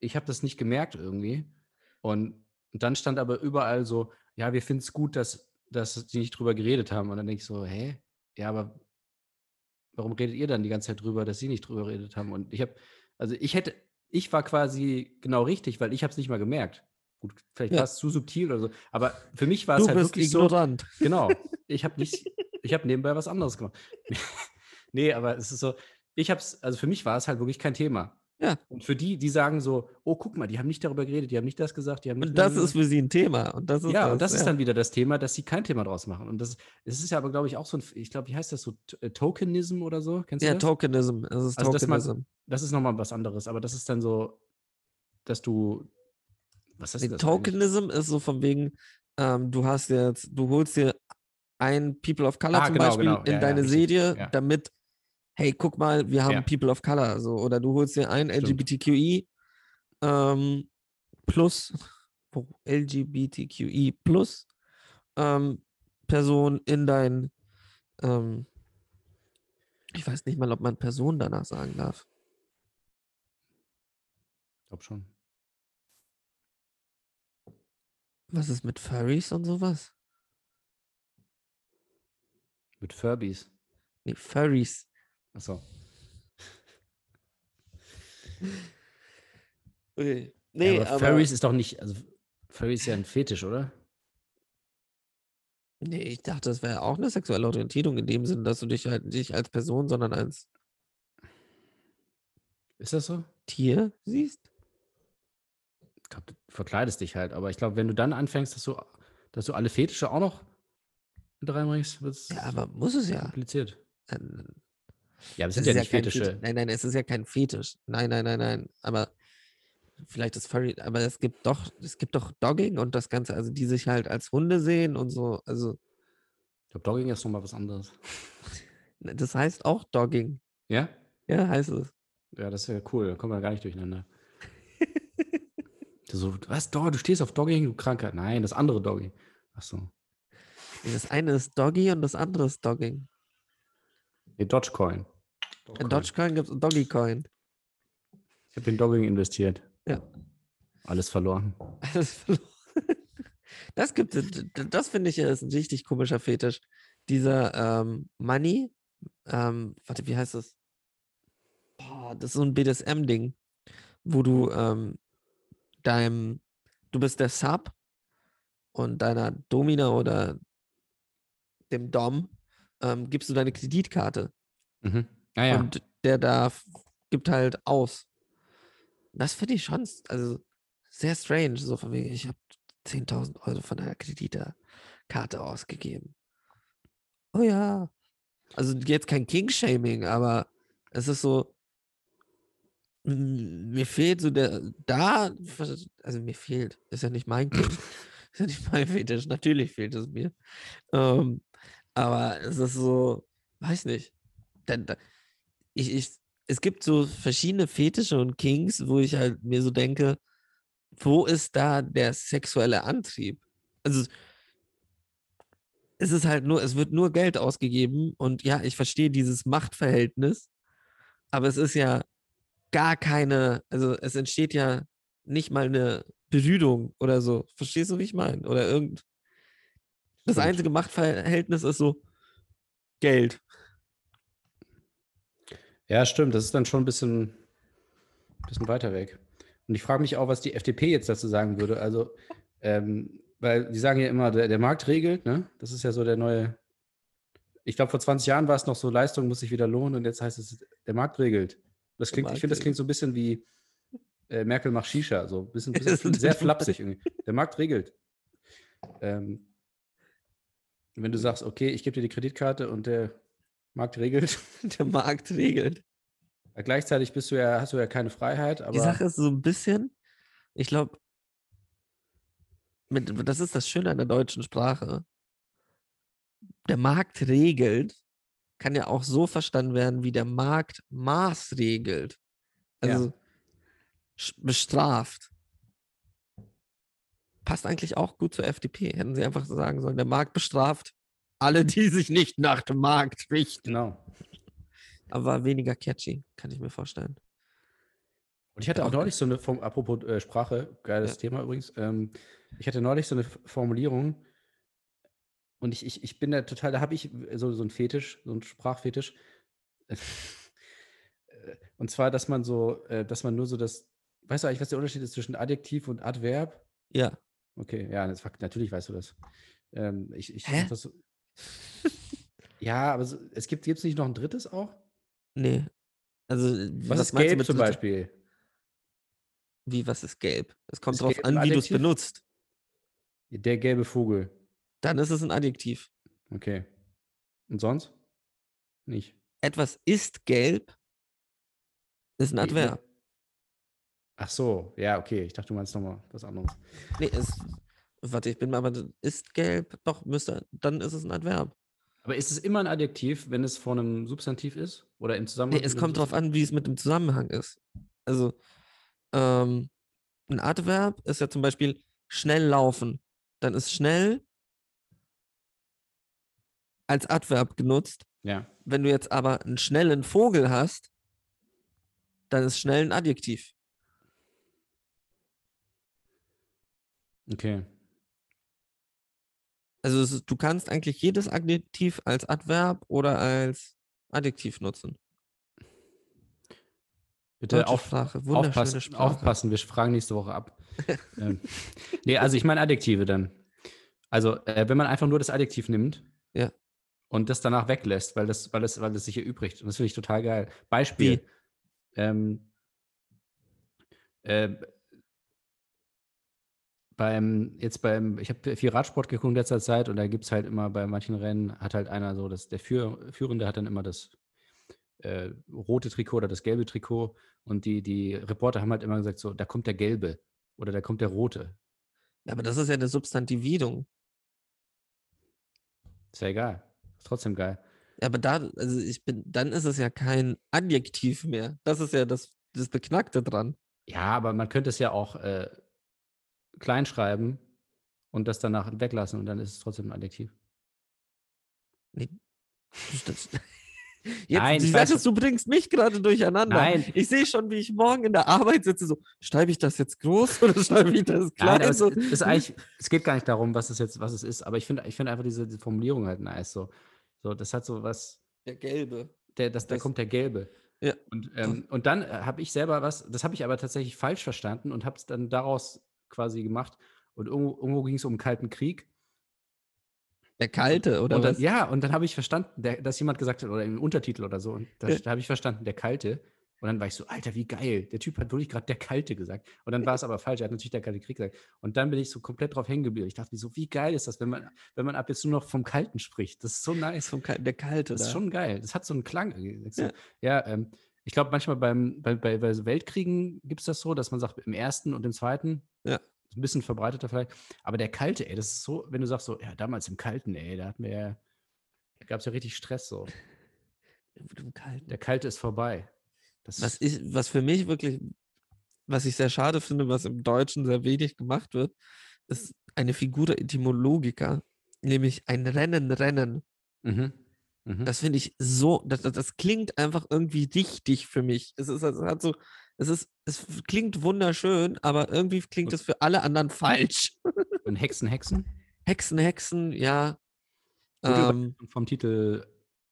ich habe das nicht gemerkt irgendwie. Und, und dann stand aber überall so, ja, wir finden es gut, dass dass die nicht drüber geredet haben. Und dann denke ich so, hä? Ja, aber warum redet ihr dann die ganze Zeit drüber, dass sie nicht drüber geredet haben? Und ich habe, also ich hätte, ich war quasi genau richtig, weil ich habe es nicht mal gemerkt. Gut, vielleicht Ja. war es zu subtil oder so, aber für mich war es halt bist wirklich ignorant. so. Genau. Ich habe nicht, ich habe nebenbei was anderes gemacht. Nee, aber es ist so, ich habe es, also für mich war es halt wirklich kein Thema. Ja. Und für die, die sagen so, oh, guck mal, die haben nicht darüber geredet, die haben nicht das gesagt, die haben nicht Und das das ist für sie ein Thema. Und das ist ja, das, und das ist ja. dann wieder das Thema, dass sie kein Thema draus machen. Und das, es ist ja aber, glaube ich, auch so ein, ich glaube, wie heißt das so, äh, Tokenism oder so? Kennst du Ja, das? Tokenism. Es ist Also, dass man- Tokenism. das ist nochmal was anderes, aber das ist dann so, dass du, was ist Nee, das? eigentlich? Tokenism ist so von wegen, ähm, du hast jetzt, du holst dir ein People of Color Ah, zum genau, Beispiel genau. in Ja, ja, deine richtig. Serie, Ja. damit, hey, guck mal, wir haben Ja. People of Color, so, oder du holst dir ein Stimmt. LGBTQI ähm, plus, oh, LGBTQI plus ähm, Person in dein, ähm, ich weiß nicht mal, ob man Person danach sagen darf. Ich glaube schon. Was ist mit Furries und sowas? Mit Furbies. Nee, Furries. Achso. Okay. Ja, Nee, aber aber, Furries ist doch nicht, also Furry ist ja ein Fetisch, oder? nee, ich dachte, das wäre auch eine sexuelle Orientierung in dem Sinne, dass du dich halt nicht als Person, sondern als Ist das so? Tier siehst. Ich glaube, du verkleidest dich halt, aber ich glaube, wenn du dann anfängst, dass du, dass du alle Fetische auch noch mit reinbringst, wird es Ja, aber muss es ja. kompliziert. Ähm, Ja, aber es sind ja nicht Fetische. Fetisch. Nein, nein, es ist ja kein Fetisch. Nein, nein, nein, nein. Aber vielleicht ist Furry, aber es gibt doch, es gibt doch Dogging und das Ganze, also die sich halt als Hunde sehen und so. Also Ich glaube, Dogging ist nochmal was anderes. ne, das heißt auch Dogging. Ja? Ja, heißt es. Ja, das ist ja cool. Da kommen wir gar nicht durcheinander. Du so, was, Dog, du stehst auf Dogging, du Kranker. Nein, das andere Dogging. Ach so. Das eine ist Doggy und das andere ist Dogging. Nee, Dogecoin. In Dogecoin gibt es Doggycoin. Ich habe in Dogging investiert. Ja. Alles verloren. Alles verloren. Das gibt das finde ich ja ist ein richtig komischer Fetisch. Dieser ähm, Money, ähm, warte, wie heißt das? Boah, das ist so ein BDSM-Ding, wo du ähm, deinem, du bist der Sub und deiner Domina oder dem Dom ähm, gibst du deine Kreditkarte Mhm. Ah ja. und der darf, gibt halt aus. Das finde ich schon, also sehr strange, so von wegen, ich habe 10.000 Euro von einer Kreditkarte ausgegeben. Oh ja. Also jetzt kein King-Shaming, aber es ist so, mir fehlt so der, da, also mir fehlt, ist ja nicht mein ist ja nicht mein Fetisch, natürlich fehlt es mir. Ähm, aber es ist so, weiß nicht. Denn, ich, ich, es gibt so verschiedene Fetische und Kings, wo ich halt mir so denke, wo ist da der sexuelle Antrieb? Also es ist halt nur, es wird nur Geld ausgegeben und ja, ich verstehe dieses Machtverhältnis, aber es ist ja gar keine, also es entsteht ja nicht mal eine Berührung oder so. Verstehst du, wie ich meine? Oder irgend. Das Stimmt. einzige Machtverhältnis ist so Geld. Ja, stimmt. Das ist dann schon ein bisschen, bisschen weiter weg. Und ich frage mich auch, was die FDP jetzt dazu sagen würde. Also, ähm, weil die sagen ja immer, der, der Markt regelt, ne? Das ist ja so der neue. Ich glaube, vor 20 Jahren war es noch so, Leistung muss sich wieder lohnen und jetzt heißt es, der Markt regelt. Das klingt, ich finde, das klingt so ein bisschen wie äh, Merkel macht Shisha, so ein bisschen, bisschen sehr flapsig irgendwie. Der Markt regelt. Ähm, wenn du sagst, okay, ich gebe dir die Kreditkarte und der Markt regelt, Der Markt regelt. Ja, Gleichzeitig bist du ja, hast du ja keine Freiheit, aber Die Sache ist so ein bisschen, ich glaube, das ist das Schöne an der deutschen Sprache. Der Markt regelt, kann ja auch so verstanden werden, wie der Markt maßregelt. Ja. Also sch- bestraft. Passt eigentlich auch gut zur FDP. Hätten sie einfach sagen sollen, der Markt bestraft alle, die sich nicht nach dem Markt richten. genau. Aber weniger catchy, kann ich mir vorstellen. Und ich hatte auch neulich so eine, Form, apropos äh, Sprache, geiles Ja. Thema übrigens, ähm, ich hatte neulich so eine Formulierung und ich, ich, ich bin da total, da habe ich so, so einen Fetisch, so einen Sprachfetisch. Und zwar, dass man so, äh, dass man nur so das, weißt du eigentlich, was der Unterschied ist zwischen Adjektiv und Adverb? Ja. Okay, ja, das, natürlich weißt du das. Ähm, ich, ich, Hä? das so, ja, aber so, es gibt es nicht noch ein drittes auch? Nee. Also, Was, ist meinst du gelb mit zum Beispiel? Wie, was ist gelb? Es kommt Ist drauf an, wie du es benutzt. Der gelbe Vogel. Dann ist es ein Adjektiv. Okay. Und sonst? Nicht. Etwas ist gelb, ist ein ne- Adverb. Ach so, ja, okay. Ich dachte, du meinst nochmal was anderes. Nee, es, warte, ich bin mal, aber ist gelb, doch, müsste, dann ist es ein Adverb. Aber ist es immer ein Adjektiv, wenn es vor einem Substantiv ist? Oder im Zusammenhang? Nee, es kommt drauf Substantiv? an, wie es mit dem Zusammenhang ist. Also, ähm, ein Adverb ist ja zum Beispiel schnell laufen. Dann ist schnell als Adverb genutzt. Ja. Wenn du jetzt aber einen schnellen Vogel hast, dann ist schnell ein Adjektiv. Okay. Also ist, du kannst eigentlich jedes Adjektiv als Adverb oder als Adjektiv nutzen. Bitte auf, Sprache, aufpassen, Sprache. aufpassen, wir fragen nächste Woche ab. ähm, nee, also ich meine Adjektive dann. Also, äh, wenn man einfach nur das Adjektiv nimmt Ja. und das danach weglässt, weil das, weil das, weil das sich erübrigt. Und das finde ich total geil. Beispiel. Ähm, äh, beim, jetzt beim, ich habe viel Radsport geguckt in letzter Zeit und da gibt es halt immer bei manchen Rennen, hat halt einer so, dass der Führ, Führende hat dann immer das äh, rote Trikot oder das gelbe Trikot und die, die Reporter haben halt immer gesagt, so, da kommt der gelbe oder da kommt der rote. Aber das ist ja eine Substantivierung. Ist ja egal. Ist trotzdem geil. Ja, aber da, also ich bin, dann ist es ja kein Adjektiv mehr. Das ist ja das, das Beknackte dran. Ja, aber man könnte es ja auch äh, klein schreiben und das danach weglassen und dann ist es trotzdem ein Adjektiv. Nee. Das, Jetzt, Nein, ich weiß, du bringst mich gerade durcheinander. Nein. Ich sehe schon, wie ich morgen in der Arbeit sitze, so, schreibe ich das jetzt groß oder schreibe ich das klein? Nein, es, so, eigentlich, es geht gar nicht darum, was es jetzt, was es ist, aber ich finde ich finde einfach diese, diese Formulierung halt nice. So, so, das hat so was, der Gelbe. der, das, da kommt der Gelbe. Ja. Und, ähm, und dann äh, habe ich selber was, das habe ich aber tatsächlich falsch verstanden und habe es dann daraus quasi gemacht. Und irgendwo, irgendwo ging es um den Kalten Krieg. Der Kalte, oder und dann, was? Ja, und dann habe ich verstanden, der, dass jemand gesagt hat, oder im Untertitel oder so, und da, habe ich verstanden, der Kalte. Und dann war ich so, Alter, wie geil. Der Typ hat wirklich gerade der Kalte gesagt. Und dann war es aber falsch. Er hat natürlich der Kalte Krieg gesagt. Und dann bin ich so komplett drauf hängen geblieben. Ich dachte mir so, wie geil ist das, wenn man, wenn man ab jetzt nur noch vom Kalten spricht. Das ist so nice. vom Kal- der Kalte. Das ist da. schon geil. Das hat so einen Klang. Ja. Ja, ähm, ich glaube, manchmal beim, bei, bei, bei Weltkriegen gibt es das so, dass man sagt, im ersten und im zweiten, Ja. ein bisschen verbreiteter vielleicht. Aber der Kalte, ey, das ist so, wenn du sagst so, ja, damals im Kalten, ey, da hatten wir ja, da gab es ja richtig Stress so. Im Kalten. Der Kalte ist vorbei. Das Was, ich, was für mich wirklich, was ich sehr schade finde, was im Deutschen sehr wenig gemacht wird, ist eine Figura etymologica, nämlich ein Rennen, Rennen. Mhm. Mhm. Das finde ich so, das, das, das klingt einfach irgendwie richtig für mich. Es ist, es hat so, es ist, es klingt wunderschön, aber irgendwie klingt es für alle anderen falsch. und Hexen, Hexen. Hexen, Hexen, ja. Ähm, vom Titel,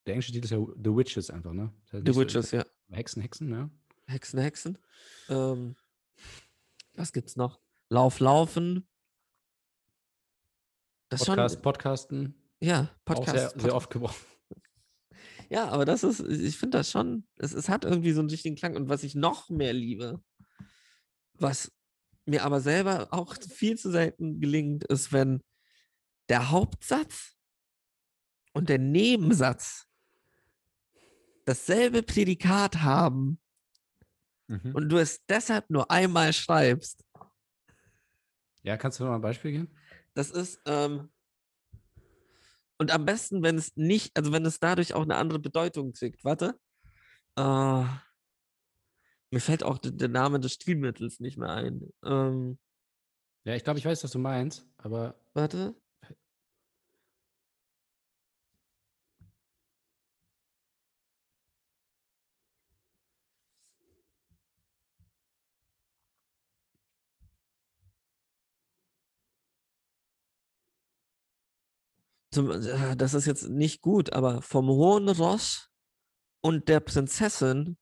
der englische Titel ist ja The Witches einfach, ne? Das heißt The nicht so- Witches, ja. Hexen, Hexen, ne? Hexen, Hexen. Ähm, was gibt's noch? Lauf, Laufen. Das Podcast, schon, Podcasten. ja, Auch Podcast. sehr, sehr oft gebrochen. Ja, aber das ist, ich finde das schon, es, es hat irgendwie so einen richtigen Klang. Und was ich noch mehr liebe, was mir aber selber auch viel zu selten gelingt, ist, wenn der Hauptsatz und der Nebensatz dasselbe Prädikat haben Mhm. und du es deshalb nur einmal schreibst. Ja, kannst du noch mal ein Beispiel geben? Das ist, ähm, und am besten, wenn es nicht, also wenn es dadurch auch eine andere Bedeutung kriegt. Warte. Äh, mir fällt auch der, der Name des Stilmittels nicht mehr ein. Ähm, Ja, ich glaube, ich weiß, was du meinst, aber warte. Das ist jetzt nicht gut, aber vom hohen Ross und der Prinzessin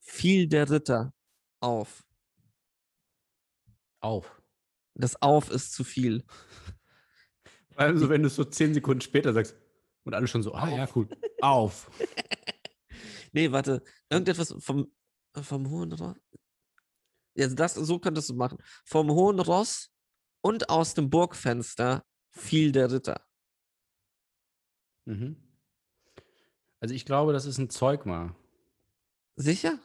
fiel der Ritter auf. auf. Das auf ist zu viel. Also, wenn du es so zehn Sekunden später sagst und alle schon so, ah ja, cool, auf. Nee, warte. Irgendetwas vom, vom hohen Ross. Ja, das, so könntest du machen. Vom hohen Ross und aus dem Burgfenster fiel der Ritter. Mhm. Also, ich glaube, das ist ein Zeugma. Sicher?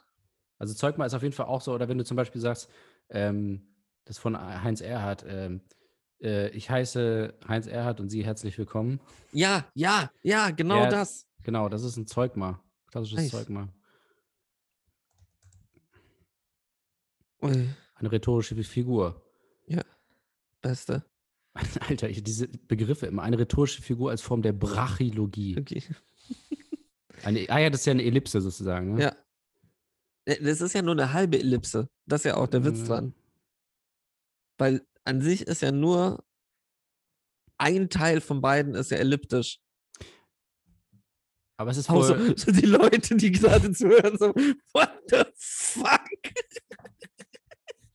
Also, Zeugma ist auf jeden Fall auch so, oder wenn du zum Beispiel sagst, ähm, das von Heinz Erhardt, ähm, äh, ich heiße Heinz Erhardt und Sie herzlich willkommen. Ja, ja, ja, genau Ja, das. Genau, das ist ein Zeugma. Klassisches Nice. Zeugma. Eine rhetorische Figur. beste. Alter, ich, diese Begriffe immer. Eine rhetorische Figur als Form der Brachologie. Okay. Eine, ah ja, das ist ja eine Ellipse sozusagen. Ne? Ja. Äh, Das ist ja nur eine halbe Ellipse. Das ist ja auch der Witz Ja. dran. Weil an sich ist ja nur ein Teil von beiden ist ja elliptisch. Aber es ist Auch so, voll, so die Leute, die gerade zuhören, so, what the fuck?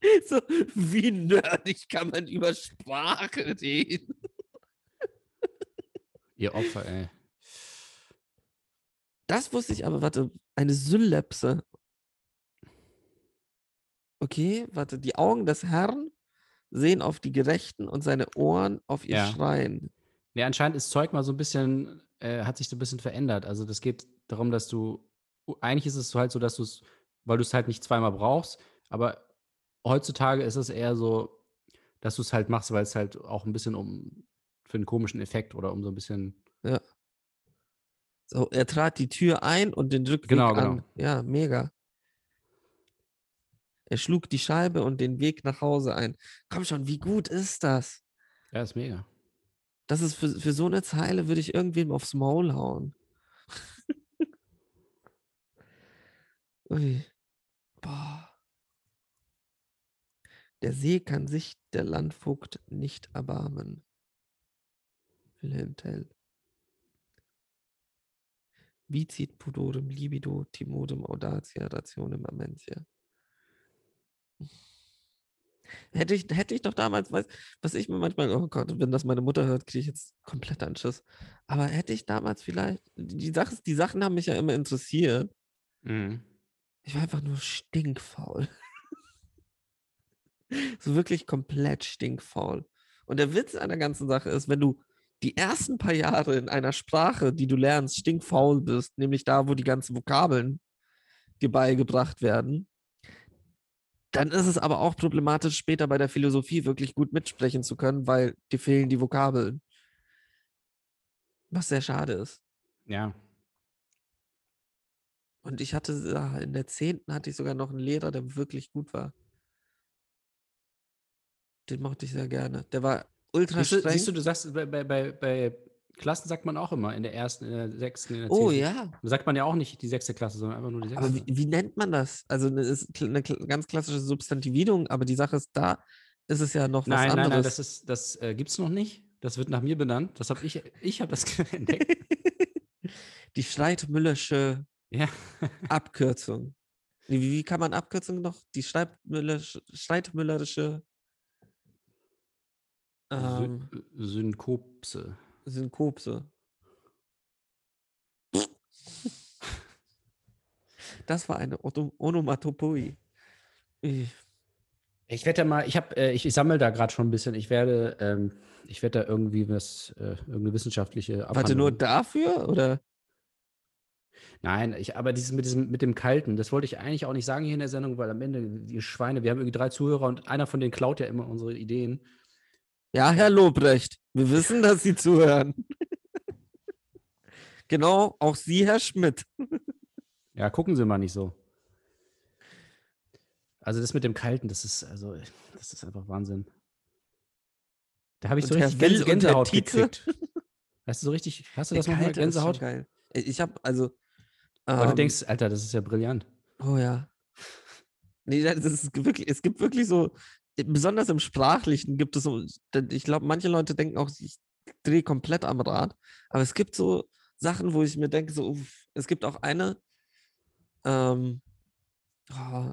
so, wie nerdig kann man über Sprache reden? ihr Opfer, ey. Das wusste ich aber, warte, eine Synapse. Okay, warte, die Augen des Herrn sehen auf die Gerechten und seine Ohren auf ihr Ja. Schreien. Ja, anscheinend ist Zeug mal so ein bisschen, äh, hat sich so ein bisschen verändert. Also das geht darum, dass du, eigentlich ist es halt so, dass du es, weil du es halt nicht zweimal brauchst, aber heutzutage ist es eher so, dass du es halt machst, weil es halt auch ein bisschen um, für einen komischen Effekt oder um so ein bisschen, So, er trat die Tür ein und den Rückweg Genau, an. genau. Ja, mega. Er schlug die Scheibe und den Weg nach Hause ein. Komm schon, wie gut ist das? ja, ist mega. Das ist für, für so eine Zeile würde ich irgendwem aufs Maul hauen. Ui. Boah. Der See kann sich der Landvogt nicht erbarmen. Wilhelm Tell. Vicit pudorem libido timodem audacia rationem amentia. Hätte ich, hätte ich doch damals, weiß, was ich mir manchmal, oh Gott, wenn das meine Mutter hört, kriege ich jetzt komplett Anschiss. Aber hätte ich damals vielleicht, die, Sache, die Sachen haben mich ja immer interessiert. Mhm. Ich war einfach nur stinkfaul. So wirklich komplett stinkfaul. Und der Witz an der ganzen Sache ist, wenn du die ersten paar Jahre in einer Sprache, die du lernst, stinkfaul bist, nämlich da, wo die ganzen Vokabeln dir beigebracht werden, dann ist es aber auch problematisch, später bei der Philosophie wirklich gut mitsprechen zu können, weil dir fehlen die Vokabeln. Was sehr schade ist. Ja. Und ich hatte ja, in der 10. hatte ich sogar noch einen Lehrer, der wirklich gut war. Den mochte ich sehr gerne. Der war ultra Siehst du, streng. siehst du, du sagst, bei, bei, bei, Klassen sagt man auch immer, in der ersten, in der sechsten, in der oh zehnten. ja. Da sagt man ja auch nicht die sechste Klasse, sondern einfach nur die sechste. Aber wie, wie nennt man das? Also es ist eine ganz klassische Substantivierung, aber die Sache ist, da ist es ja noch was nein, anderes. nein, nein, das, ist, das äh, gibt es noch nicht. Das wird nach mir benannt. Das habe ich, ich habe das entdeckt. die Streitmüllersche ja. Abkürzung. Wie, wie kann man Abkürzung noch? Die Streitmüllersche, Streitmüllerische ähm, Sy Synkopse. Synkopse. Das war eine Onomatopoi. Ich- Ich werde mal, ich habe, äh, ich, ich sammle da gerade schon ein bisschen. Ich werde, ähm, ich werde da irgendwie was, äh, irgendeine wissenschaftliche Warte, nur Abhandlung- dafür? Oder? Nein, ich, aber dieses mit diesem, mit dem Kalten, das wollte ich eigentlich auch nicht sagen hier in der Sendung, weil am Ende, die Schweine, wir haben irgendwie drei Zuhörer und einer von denen klaut ja immer unsere Ideen. Ja, Herr Lobrecht, wir wissen, dass Sie zuhören. genau, auch Sie, Herr Schmidt. Ja, gucken Sie mal nicht so. Also das mit dem Kalten, das ist, also, das ist einfach Wahnsinn. Da habe ich so Und Herr richtig Gänse, Gänsehaut gekriegt. Weißt du, so richtig, hast du das Der nochmal, schon Gänsehaut? geil. Ich habe also. Du ähm, denkst, Alter, das ist ja brillant. Oh ja. Nee, das ist wirklich, es gibt wirklich so, besonders im Sprachlichen gibt es so, ich glaube, manche Leute denken auch, ich drehe komplett am Rad, aber es gibt so Sachen, wo ich mir denke, so, uff, es gibt auch eine, ähm, oh,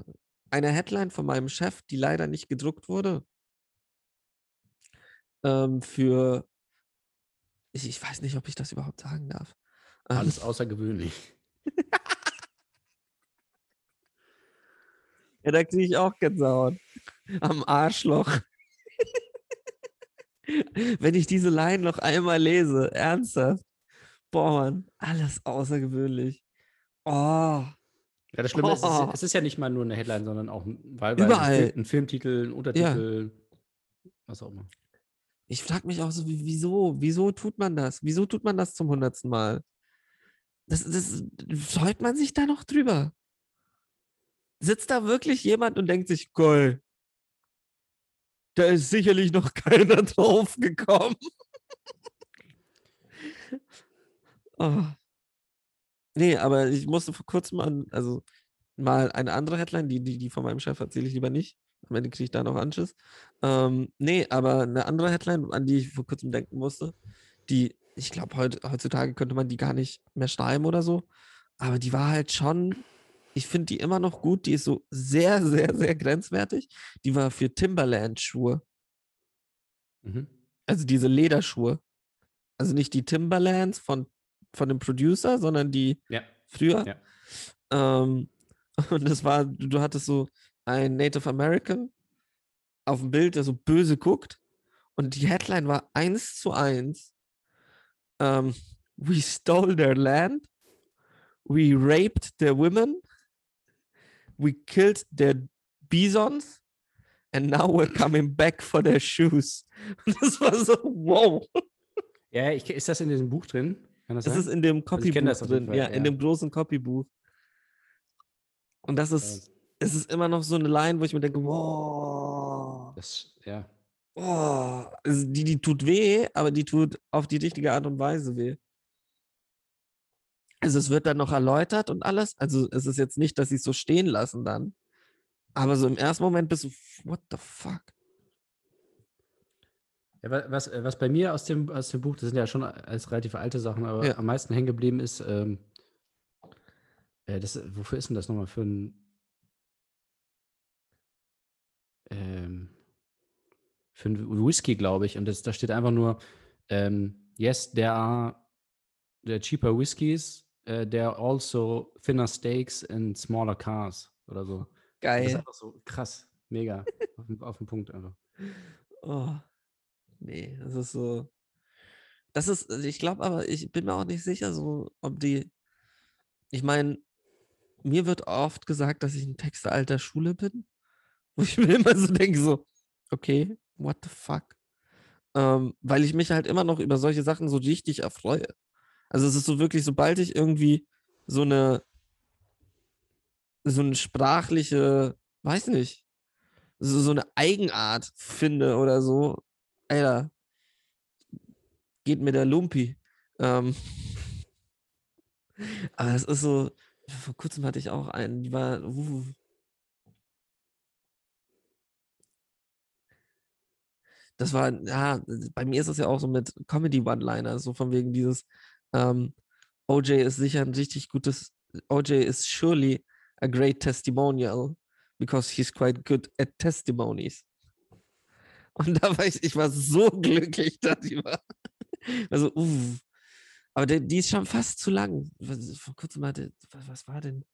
eine Headline von meinem Chef, die leider nicht gedruckt wurde, ähm, für, ich, ich weiß nicht, ob ich das überhaupt sagen darf. Ähm, Alles außergewöhnlich. Ja, da kriege ich auch Gänsehaut. Am Arschloch. Wenn ich diese Line noch einmal lese, ernsthaft. Boah, Mann, alles außergewöhnlich. Oh, Ja, das Schlimme ist, es Oh. ist, es ist ja nicht mal nur eine Headline, sondern auch ein, wahlweise Überall. Ein, Fil- ein Filmtitel, ein Untertitel, was auch immer. ich frage mich auch so, wie- wieso? Wieso tut man das? Wieso tut man das zum hundertsten Mal? Das, das freut man sich da noch drüber. Sitzt da wirklich jemand und denkt sich, geil, da ist sicherlich noch keiner drauf gekommen. oh. Nee, aber ich musste vor kurzem an, also mal eine andere Headline, die, die, die von meinem Chef erzähle ich lieber nicht. Am Ende kriege ich da noch Anschiss. Ähm, nee, aber eine andere Headline, an die ich vor kurzem denken musste, die ich glaube, heut, heutzutage könnte man die gar nicht mehr schreiben oder so. Aber die war halt schon, ich finde die immer noch gut. Die ist so sehr, sehr, sehr grenzwertig. Die war für Timberland-Schuhe. Mhm. Also diese Lederschuhe. Also nicht die Timberlands von, von dem Producer, sondern die Ja. früher. Ja. Ähm, und das war, du hattest so ein Native American auf dem Bild, der so böse guckt. Und die Headline war eins zu eins. Ähm, we stole their land. We raped their women. We killed their bisons. And now we're coming back for their shoes. Und das war so, wow. Ja, ich, ist das in diesem Buch drin? Kann das Das ist in dem das auf jeden drin. Fall, ja, in ja. dem großen Copybuch. Und das ist, es ist immer noch so eine Line, wo ich mir denke, wow. das, ja. Oh, also die, die tut weh, aber die tut auf die richtige Art und Weise weh. Also es wird dann noch erläutert und alles. Also es ist jetzt nicht, dass sie es so stehen lassen dann. Aber so im ersten Moment bist du, what the fuck? Ja, wa- was, äh, was bei mir aus dem, aus dem Buch, das sind ja schon alles relativ alte Sachen, aber Ja. am meisten hängen geblieben ist, ähm, äh, das, wofür ist denn das nochmal? Für ein, ähm, für ein Whisky, glaube ich. Und das, da steht einfach nur, ähm, yes, there are the cheaper whiskies, uh, there are also thinner steaks and smaller cars oder so. Das ist Geil. einfach so krass, mega, auf, den- auf den Punkt einfach. Oh. Nee, das ist so. Das ist, also ich glaube aber, ich bin mir auch nicht sicher, so, ob die. Ich meine, mir wird oft gesagt, dass ich ein Texter alter Schule bin. Wo ich mir immer so denke, so, okay, what the fuck? Ähm, weil ich mich halt immer noch über solche Sachen so richtig erfreue. Also es ist so wirklich, sobald ich irgendwie so eine, so eine sprachliche, weiß nicht, so, so eine Eigenart finde oder so, Alter, geht mir der Lumpi. Ähm, aber es ist so, vor kurzem hatte ich auch einen, die war, uh, das war, ja, bei mir ist es ja auch so mit Comedy-One-Liner, so von wegen dieses, ähm, OJ ist sicher ein richtig gutes, OJ is surely a great testimonial, because he's quite good at testimonies. Und da war ich, ich war so glücklich, dass ich war. Also, uff. Aber der, die ist schon fast zu lang. Vor kurzem hatte, was, was war denn?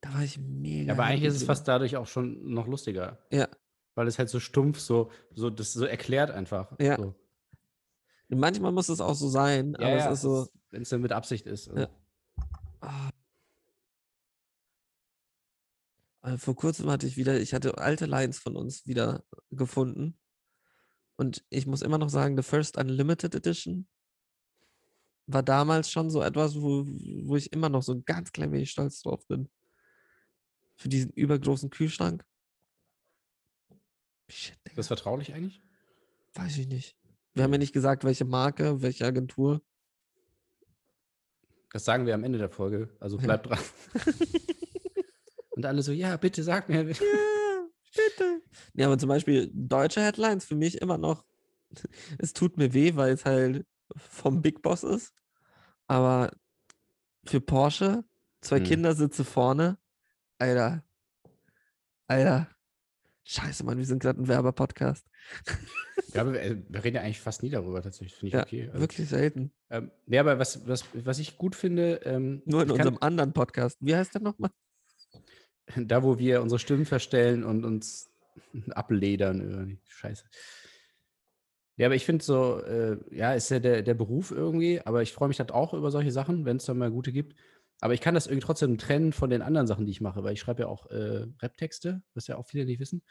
Da war ich mega. Ja, aber eigentlich ist es fast dadurch auch schon noch lustiger. Ja. Weil es halt so stumpf, so, so das so erklärt einfach. Ja. So. Manchmal muss es auch so sein, aber es ist so. Wenn es dann mit Absicht ist. Also. Ja. Ah. Äh, Vor kurzem hatte ich wieder, ich hatte alte Lines von uns wieder gefunden. Und ich muss immer noch sagen, The First Unlimited Edition war damals schon so etwas, wo, wo ich immer noch so ein ganz klein wenig stolz drauf bin. Für diesen übergroßen Kühlschrank. Shit, Ist das vertraulich eigentlich? weiß ich nicht. Wir haben ja nicht gesagt, welche Marke, welche Agentur. Das sagen wir am Ende der Folge. Also Ja. bleibt dran. Und alle so, ja, bitte sag mir. Ja, bitte. Ja, aber zum Beispiel deutsche Headlines für mich immer noch. Es tut mir weh, weil es halt vom Big Boss ist. Aber für Porsche, zwei Hm. Kindersitze vorne. Alter. Alter. Scheiße, Mann, wir sind gerade ein Werber-Podcast. Ja, aber wir, wir reden ja eigentlich fast nie darüber, tatsächlich. Finde ich Ja, okay. Also, wirklich selten. Ähm, nee, aber was, was, was ich gut finde, ähm, Nur in ich kann- unserem anderen Podcast. Wie heißt der nochmal? da, wo wir unsere Stimmen verstellen und uns abledern irgendwie. Scheiße. Ja, aber ich finde so, äh, ja, ist ja der, der Beruf irgendwie, aber ich freue mich halt auch über solche Sachen, wenn es dann mal gute gibt. Aber ich kann das irgendwie trotzdem trennen von den anderen Sachen, die ich mache, weil ich schreibe ja auch äh, Rap-Texte, was ja auch viele nicht wissen.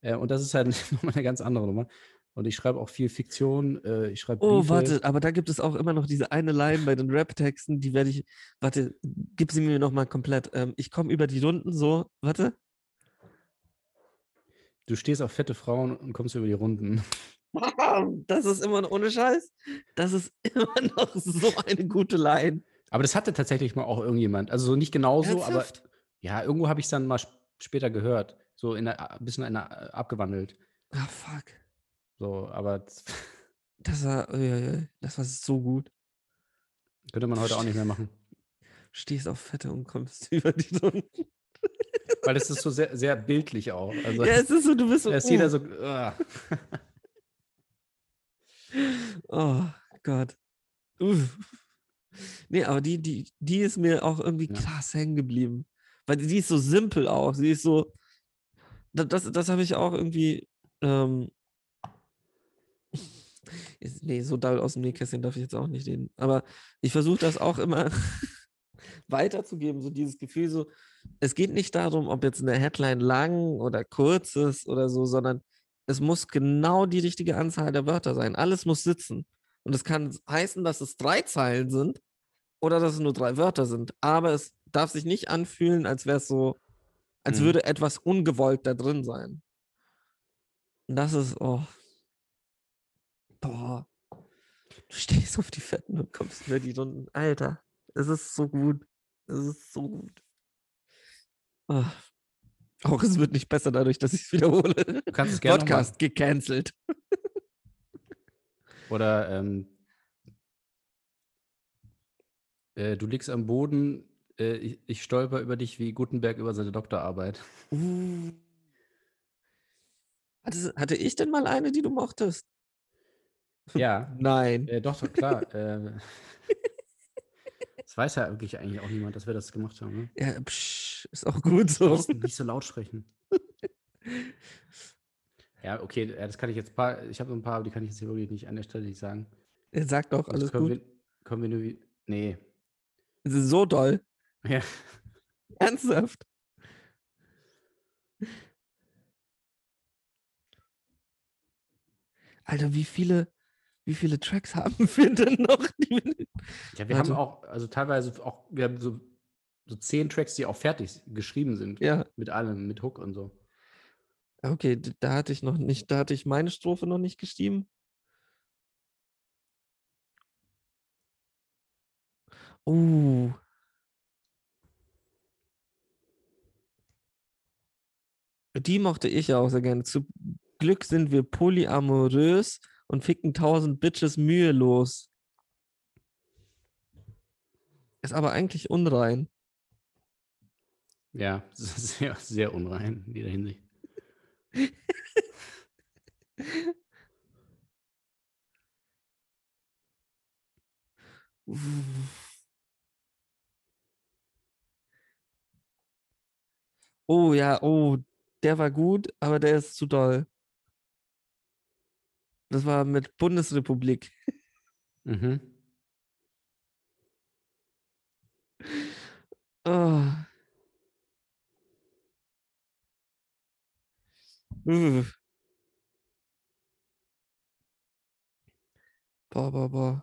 Äh, und das ist halt nochmal eine ganz andere Nummer. Und ich schreibe auch viel Fiktion, äh, ich schreibe Oh, Briefe. warte, aber da gibt es auch immer noch diese eine Line bei den Rap-Texten, die werde ich. Warte, gib sie mir nochmal komplett. Ähm, ich komme über die Runden so. Warte. Du stehst auf fette Frauen und kommst über die Runden. Das ist immer noch ohne Scheiß. Das ist immer noch so eine gute Line. Aber das hatte tatsächlich mal auch irgendjemand. Also so nicht genauso, aber Ernsthaft? ja, irgendwo habe ich es dann mal sp- später gehört. So in der, ein bisschen in der, abgewandelt. Ah, fuck. So, aber Das war, das war so gut. Könnte man heute auch nicht mehr machen. Stehst auf Fette und kommst über die Sonne. Weil es ist so sehr, sehr bildlich auch. Also Ja, es ist so, du bist so. da ist oh. jeder so. ah. Oh Gott. Uff. Nee, aber die, die, die ist mir auch irgendwie Ja. krass hängen geblieben. Weil die ist so simpel auch. Sie ist so. da- Das, das habe ich auch irgendwie. Ähm, ist- nee, so doll aus dem Nähkästchen darf ich jetzt auch nicht reden. Aber ich versuche das auch immer weiterzugeben. So dieses Gefühl, so, es geht nicht darum, ob jetzt eine Headline lang oder kurz ist oder so, sondern es muss genau die richtige Anzahl der Wörter sein. Alles muss sitzen. Und es kann heißen, dass es drei Zeilen sind oder dass es nur drei Wörter sind. Aber es darf sich nicht anfühlen, als wäre es so, als Mhm. würde etwas ungewollt da drin sein. Und das ist, oh. Boah. Du stehst auf die Fetten und kommst über die Runden. Alter, es ist so gut. Es ist so gut. Ah. Auch es wird nicht besser dadurch, dass ich es wiederhole. Du kannst es gerne Podcast gecancelt. Oder ähm, äh, du liegst am Boden, äh, ich, ich stolper über dich wie Gutenberg über seine Doktorarbeit. Uh. Hatte, hatte ich denn mal eine, die du mochtest? Ja, Nein. äh, doch, doch, klar. äh, das weiß ja wirklich eigentlich auch niemand, dass wir das gemacht haben. Ne? Ja, psch, ist auch gut so. nicht so laut sprechen. Ja, okay, ja, das kann ich jetzt paar, ich habe so ein paar, aber die kann ich jetzt hier wirklich nicht an der Stelle nicht sagen. Er sagt doch, alles können gut. Wir, können wir nur wie, nee. Es ist so doll. Ja, Ernsthaft. Alter, wie viele, wie viele Tracks haben wir denn noch? Ja wir Warte. haben auch, also teilweise auch, wir haben so, so zehn Tracks, die auch fertig geschrieben sind. ja, Mit allem, mit Hook und so. okay, da hatte ich noch nicht, da hatte ich meine Strophe noch nicht geschrieben. Oh. Die mochte ich ja auch sehr gerne. Zu Glück sind wir polyamorös und ficken tausend Bitches mühelos. Ist aber eigentlich unrein. Ja, sehr, sehr unrein in jeder Hinsicht. Oh ja, oh, der war gut, aber der ist zu doll. Das war mit Bundesrepublik. Mhm. Oh. Uh. Boah, boah, boah.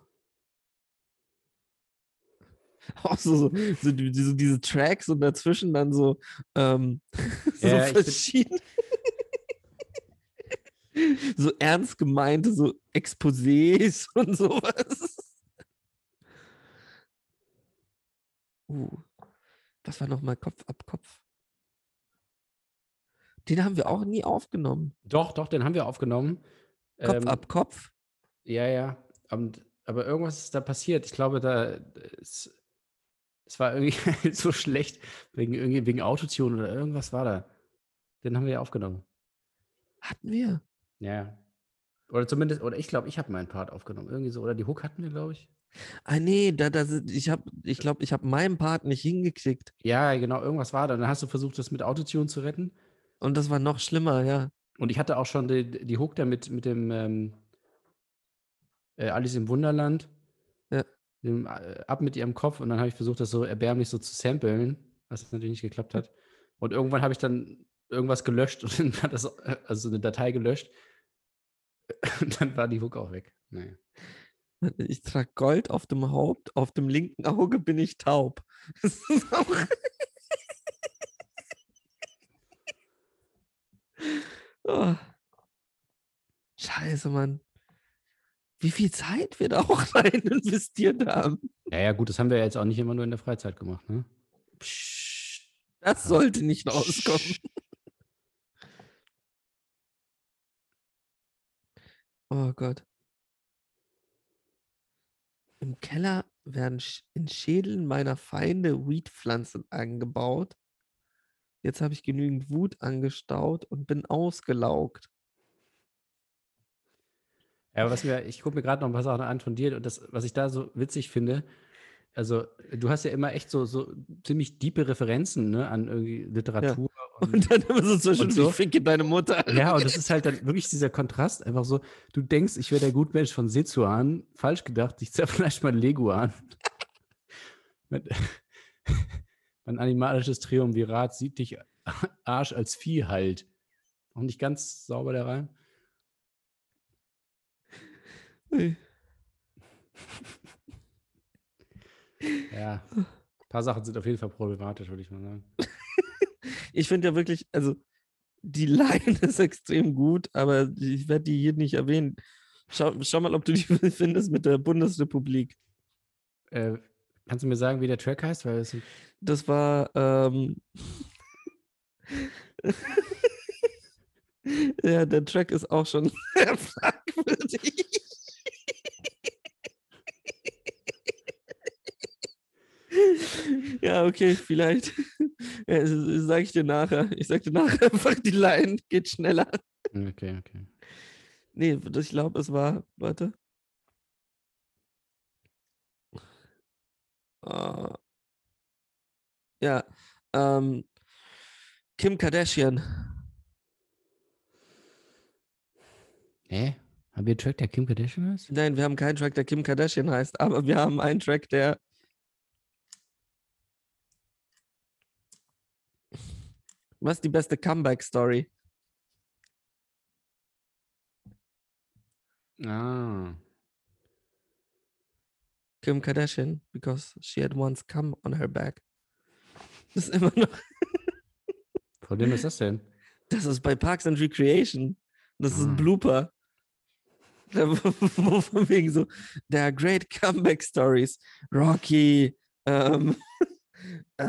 Auch so, so, so die- diese, diese Tracks und dazwischen dann so, ähm, so Ja, verschiedene. so ernst gemeinte, so Exposés und sowas. Uh, was war nochmal Kopf ab Kopf? Den haben wir auch nie aufgenommen. Doch, doch, den haben wir aufgenommen. Kopf Ähm, ab Kopf. Ja, ja. Und, aber irgendwas ist da passiert. Ich glaube, da es, es war irgendwie so schlecht wegen irgendwie wegen Autotune oder irgendwas war da. Den haben wir ja aufgenommen. Hatten wir. Ja. Oder zumindest, oder ich glaube, ich habe meinen Part aufgenommen. Irgendwie so. Oder die Hook hatten wir, glaube ich. Ah nee, da, da, ich habe, ich glaube, ich habe meinen Part nicht hingekriegt. Ja, genau, irgendwas war da. Dann hast du versucht, das mit Autotune zu retten. Und das war noch schlimmer, ja. Und ich hatte auch schon die, die Hook da mit, mit dem ähm, äh, Alice im Wunderland. Ja. Dem, äh, ab mit ihrem Kopf. Und dann habe ich versucht, das so erbärmlich so zu samplen, was natürlich nicht geklappt hat. Und irgendwann habe ich dann irgendwas gelöscht und dann hat das, äh, also eine Datei gelöscht. Und dann war die Hook auch weg. Naja. Ich trage Gold auf dem Haupt, auf dem linken Auge bin ich taub. Das ist auch oh. Scheiße, Mann. Wie viel Zeit wir da auch rein investiert haben. Ja, ja, gut, das haben wir jetzt auch nicht immer nur in der Freizeit gemacht, ne? Psst, das sollte nicht rauskommen. Oh Gott. Im Keller, werden in Schädeln meiner Feinde Weedpflanzen angebaut. Jetzt habe ich genügend Wut angestaut und bin ausgelaugt. Ja, aber was mir, ich gucke mir gerade noch ein paar Sachen an von dir und das, was ich da so witzig finde, also du hast ja immer echt so, so ziemlich diepe Referenzen ne, an irgendwie Literatur. Und, Und dann immer so zwischen so? ficke deine Mutter. ja, und das ist halt dann wirklich dieser Kontrast, einfach so, du denkst, ich wäre der Gutmensch von Sezuan, falsch gedacht, ich zerfleisch mein Leguan. Mein- animalisches Triumvirat sieht dich Arsch als Vieh halt. Auch nicht ganz sauber der Reim. Ui. Ja. Ein paar Sachen sind auf jeden Fall problematisch, würde ich mal sagen. Ich finde ja wirklich, also die Line ist extrem gut, aber ich werde die hier nicht erwähnen. Schau, schau mal, ob du die findest mit der Bundesrepublik. Äh, kannst du mir sagen, wie der Track heißt? Weil sind Das war, ähm, ja, der Track ist auch schon sehr fragwürdig. Ja, okay, vielleicht. Ja, sage ich dir nachher. Ich sag dir nachher einfach, die Line geht schneller. Okay, okay. Nee, das- ich glaube, es war, warte. Ah. Ja, ähm, Kim Kardashian. Hä? Haben wir einen Track, der Kim Kardashian heißt? Nein, wir haben keinen Track, der Kim Kardashian heißt, aber wir haben einen Track, der. Was ist die beste Comeback-Story? Ah. Kim Kardashian, because she had once come on her back. Das ist immer noch. Von wem ist das denn? Das ist bei Parks and Recreation. Das ist Ah. ein Blooper. Da, wo, wo von wegen so, there are great comeback stories. Rocky, ähm, äh,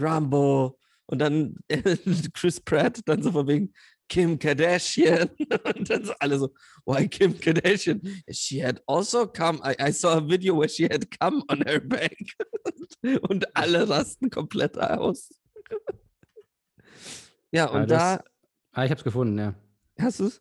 Rambo und dann Chris Pratt, dann so von wegen Kim Kardashian und dann so alle so, why Kim Kardashian? She had also come, I, I saw a video where she had come on her back und alle rasten komplett aus. Ja, Ah, und das- da Ah, ich hab's gefunden, ja. Hast du es?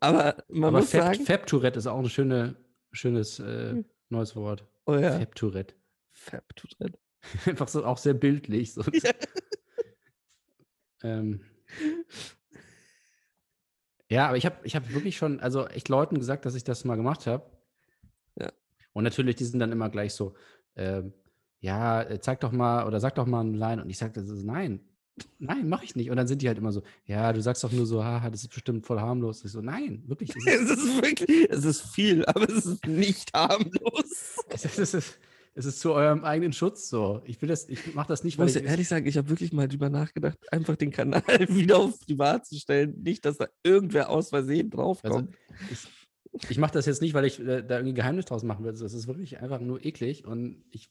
Aber man Aber muss Fab, sagen, Fab Tourette ist auch ein schöne, schönes äh, neues Wort. oh ja, Fab Tourette. Fab tut drin. Einfach so auch sehr bildlich. So. Ja. ähm, ja, aber ich habe ich hab wirklich schon, also echt Leuten gesagt, dass ich das mal gemacht habe. Ja. Und natürlich, die sind dann immer gleich so, ähm, ja, äh, zeig doch mal oder sag doch mal eine Line. Und ich sagte nein, nein, mache ich nicht. Und dann sind die halt immer so, ja, du sagst doch nur so, haha, das ist bestimmt voll harmlos. Ich so, nein, wirklich. Es ist, Es ist wirklich, es ist viel, aber es ist nicht harmlos. es ist, es ist, es ist zu eurem eigenen Schutz so. Ich will das, ich mache das nicht, Ich weil muss ich, ehrlich sagen, ich habe wirklich mal drüber nachgedacht, einfach den Kanal wieder auf privat zu stellen. Nicht, dass da irgendwer aus Versehen Also, draufkommt. ich, ich mache das jetzt nicht, weil ich äh, da irgendwie Geheimnis draus machen will. Das ist wirklich einfach nur eklig und ich,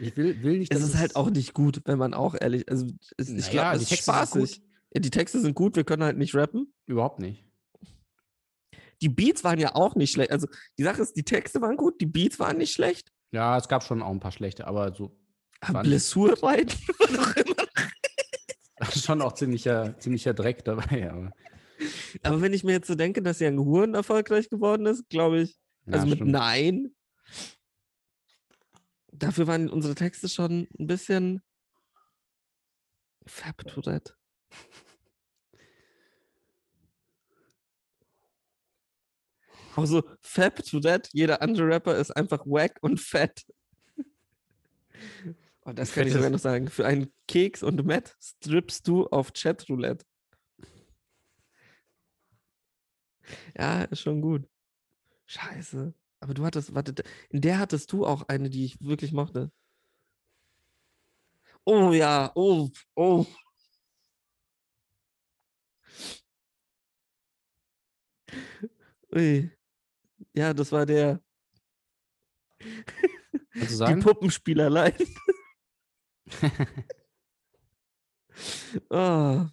ich will, will nicht, es ist halt auch nicht gut, wenn man auch ehrlich, also es, ich glaube, es ist spaßig. Ja, die Texte sind gut, wir können halt nicht rappen. überhaupt nicht. Die Beats waren ja auch nicht schlecht. Also die Sache ist, die Texte waren gut, die Beats waren nicht schlecht. Ja, es gab schon auch ein paar schlechte, aber so ich- Blessur reiten war doch immer. schon auch ziemlicher, ziemlicher Dreck dabei. Aber, Aber wenn ich mir jetzt so denke, dass Young Huren erfolgreich geworden ist, glaube ich, ja, also mit stimmt. Nein, dafür waren unsere Texte schon ein bisschen Fab Also Fab Tourette, jeder andere Rapper ist einfach wack und fett. Und das kann ich sogar noch sagen. Für einen Keks und Matt strippst du auf Chatroulette. Ja, ist schon gut. Scheiße. Aber du hattest, warte, in der hattest du auch eine, die ich wirklich mochte. Oh ja, oh, oh. Ui. Ja, das war der, du die? Puppenspielerlein. oh.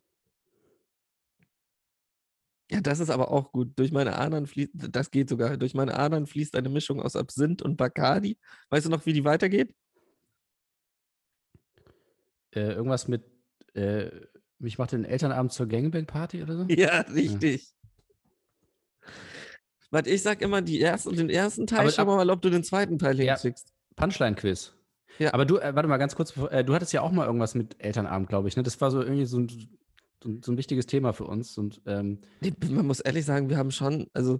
Ja, das ist aber auch gut. Durch meine Adern fließt, das geht sogar. Durch meine Adern fließt eine Mischung aus Absinth und Bacardi. Weißt du noch, wie die weitergeht? Äh, irgendwas mit, äh, ich mache den Elternabend zur Gangbang-Party oder so? Ja, richtig. Warte, ich sag immer die ersten, den ersten Teil, Aber schau ab- mal, ob du den zweiten Teil Ja. hinschickst. Punchline-Quiz. Ja. Aber du, äh, warte mal ganz kurz, äh, du hattest ja auch mal irgendwas mit Elternabend, glaube ich. Ne? Das war so irgendwie so ein, so, ein- so ein wichtiges Thema für uns. Und ähm, man muss ehrlich sagen, wir haben schon, also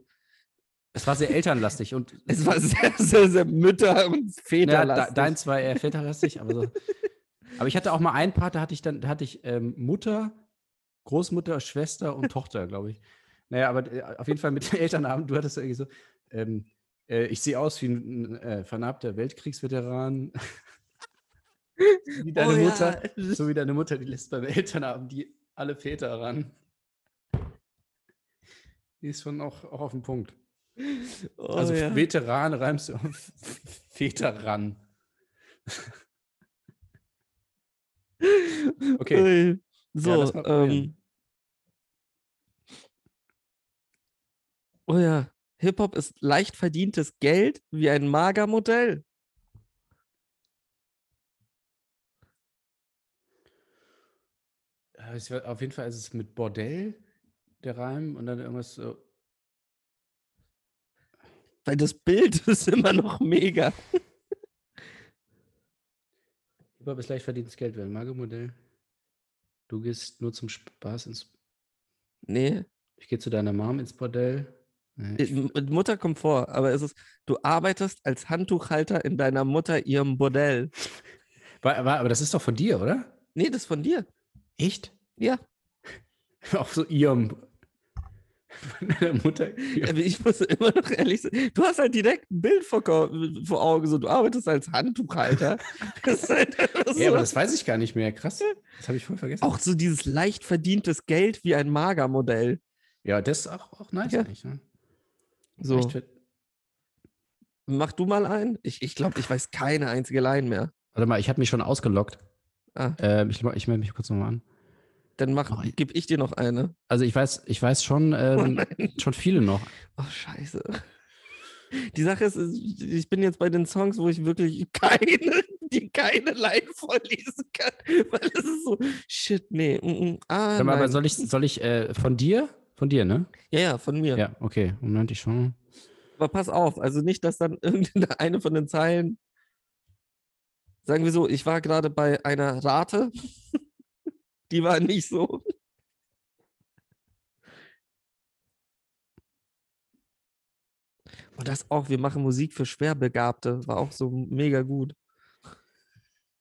es war sehr elternlastig. Und es war sehr, sehr, sehr Mütter- und ja, Väterlastig. de, dein zwar eher väterlastig, aber so. Aber ich hatte auch mal einen Part, da hatte ich dann, da hatte ich ähm, Mutter, Großmutter, Schwester und Tochter, glaube ich. Naja, aber äh, auf jeden Fall mit dem Elternabend, du hattest irgendwie so, ähm, äh, ich sehe aus wie ein äh, vernarbter Weltkriegsveteran. wie deine Oh ja. Mutter, so wie deine Mutter, die lässt beim Elternabend die alle Väter ran. Die ist schon auch, auch auf den Punkt. Oh, Also ja. Veteran reimst du auf Väter ran. Okay. Ja, So, probieren. ähm. Oh ja, Hip-Hop ist leicht verdientes Geld wie ein es war- Auf jeden Fall ist es mit Bordell, der Reim, und dann irgendwas so. Weil das Bild ist immer noch mega. Hip-Hop ist leicht verdientes Geld, wäre ein Magemodell. Du gehst nur zum Spaß ins. Nee, Ich gehe zu deiner Mom ins Bordell. Nee, äh, Mutter kommt vor, aber es ist, du arbeitest als Handtuchhalter in deiner Mutter ihrem Bordell. War, aber das ist doch von dir, oder? Nee, das ist von dir. Echt? Ja. Auch so ihrem. Von deiner Mutter. Aber ich muss immer noch ehrlich sein, du hast halt direkt ein Bild vor, vor Augen, so du arbeitest als Handtuchhalter. Halt so. Ja, aber das weiß ich gar nicht mehr. Krass. Das habe ich voll vergessen. auch so dieses leicht verdientes Geld wie ein Magermodell. Ja, das ist auch, auch nice Ja. eigentlich. Ne? So, mach du mal ein. Ich, ich glaube, ich weiß keine einzige Line mehr. Warte mal, ich habe mich schon ausgeloggt. Ah, Ähm, ich ich melde mich kurz nochmal an. dann mach, Oh, ich- gib ich dir noch eine. Also ich weiß, ich weiß schon, Oh ähm, nein. schon viele noch. Oh, scheiße. Die Sache ist, ich bin jetzt bei den Songs, wo ich wirklich keine, die keine Line vorlesen kann, weil es ist so, shit, nee. Mm, mm, ah, mal, aber soll ich, soll ich äh, von dir? Von dir, ne? ja, ja, von mir. Ja, okay. Moment, ich schon. Aber pass auf, also nicht, dass dann irgendeine von den Zeilen, sagen wir so, ich war gerade bei einer Rate, die war nicht so. Und das auch, wir machen Musik für Schwerbegabte, war auch so mega gut.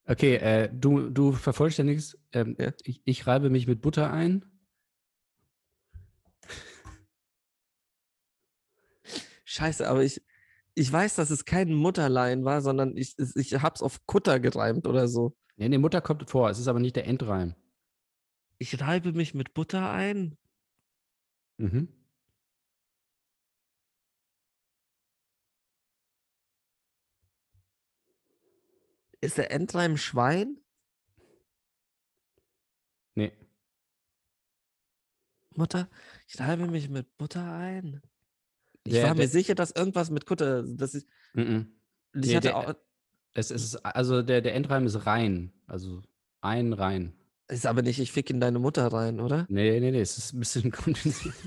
Okay, äh, du, du vervollständigst. Ähm, Ja. ich, ich reibe mich mit Butter ein. Scheiße, aber ich, ich weiß, dass es kein Mutterlein war, sondern ich, es- ich hab's auf Kutter gereimt oder so. Nee, nee, Mutter kommt vor. Es ist aber nicht der Endreim. Ich reibe mich mit Butter ein. Mhm. Ist der Endreim Schwein? Nee. Mutter, ich reibe mich mit Butter ein. Ich Der- war mir der- sicher, dass irgendwas mit Kutter, das ich, Mhm. ich Nee, hatte der- auch, Es ist, also der, der Endreim ist rein. Also ein rein. ist aber nicht, ich fick in deine Mutter rein, oder? Nee, nee, nee, es ist ein bisschen kompliziert.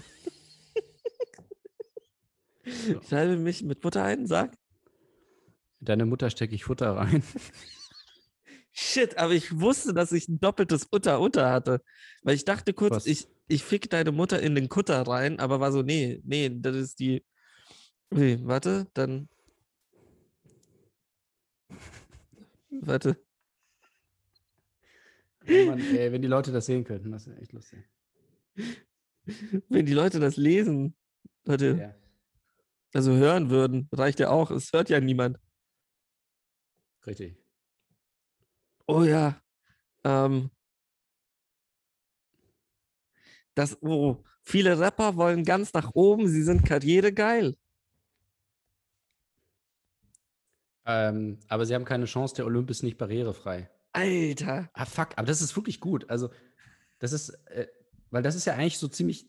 Ich reibe mich mit Butter ein, sag. Deine Mutter stecke ich Futter rein. Shit, aber ich wusste, dass ich ein doppeltes Utter-Utter hatte. Weil ich dachte kurz, Was? ich, ich fick deine Mutter in den Kutter rein, aber war so, nee, nee, das ist die. Okay, warte, dann. Warte. Oh Mann, ey, wenn die Leute das sehen könnten, das wäre echt lustig. Wenn die Leute das lesen, warte, Ja. also hören würden, reicht ja auch. Es hört ja niemand. Richtig. Oh ja. Ähm, das, oh, viele Rapper wollen ganz nach oben, sie sind karrieregeil. Ähm, aber sie haben keine Chance, der Olymp ist nicht barrierefrei. Alter. Ah, fuck, aber das ist wirklich gut. Also, das ist, äh, weil das ist ja eigentlich so ziemlich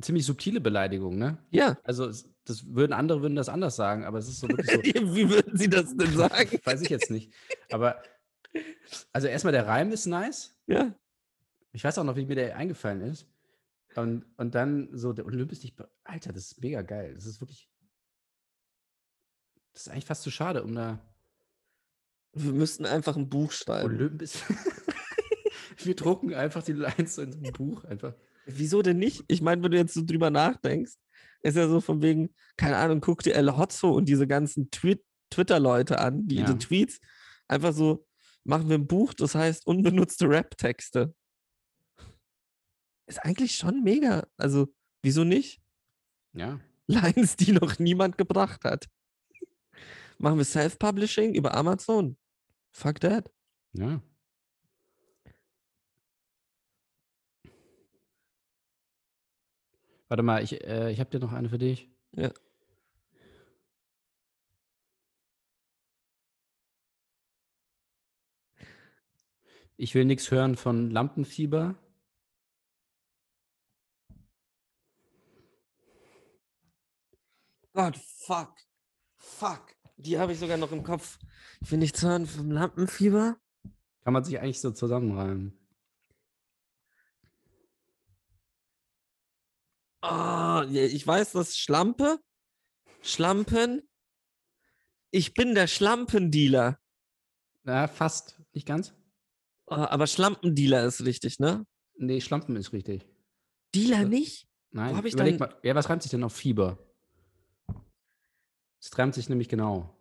ziemlich subtile Beleidigung, ne? Ja. Also das würden andere würden das anders sagen, aber es ist so wirklich so. Wie würden Sie das denn sagen? weiß ich jetzt nicht. Aber also erstmal der Reim ist nice. Ja. Ich weiß auch noch, wie mir der eingefallen ist. Und, und dann so, der Olymp ist nicht. Alter, das ist mega geil. Das ist wirklich. Das ist eigentlich fast zu schade, um da. Wir müssten einfach ein Buch schreiben. Olymp ist. Wir drucken einfach die Lines in so ein Buch einfach. Wieso denn nicht? Ich meine, wenn du jetzt so drüber nachdenkst, ist ja so von wegen, keine Ahnung, guck dir El Hotzo und diese ganzen Tweet Twitter-Leute an, die Ja. Tweets einfach so, machen wir ein Buch, das heißt unbenutzte Rap-Texte. Ist eigentlich schon mega. Also, wieso nicht? Ja. Lines, die noch niemand gebracht hat. Machen wir Self-Publishing über Amazon. Fuck that. Ja. Warte mal, ich, äh, ich habe dir noch eine für dich. Ja. Ich will nichts hören von Lampenfieber. Gott, fuck. Fuck. Die habe ich sogar noch im Kopf. Ich will nichts hören vom Lampenfieber. Kann man sich eigentlich so zusammenreimen. Ah, ja, ich weiß, das Schlampe. Schlampen. Ich bin der Schlampendealer. Na, fast. Nicht ganz? Ah, aber Schlampendealer ist richtig, ne? Nee, Schlampen ist richtig. Dealer nicht? Nein, hab ich überleg dann- mal. Ja, was reimt sich denn auf Fieber? Es reimt sich nämlich genau.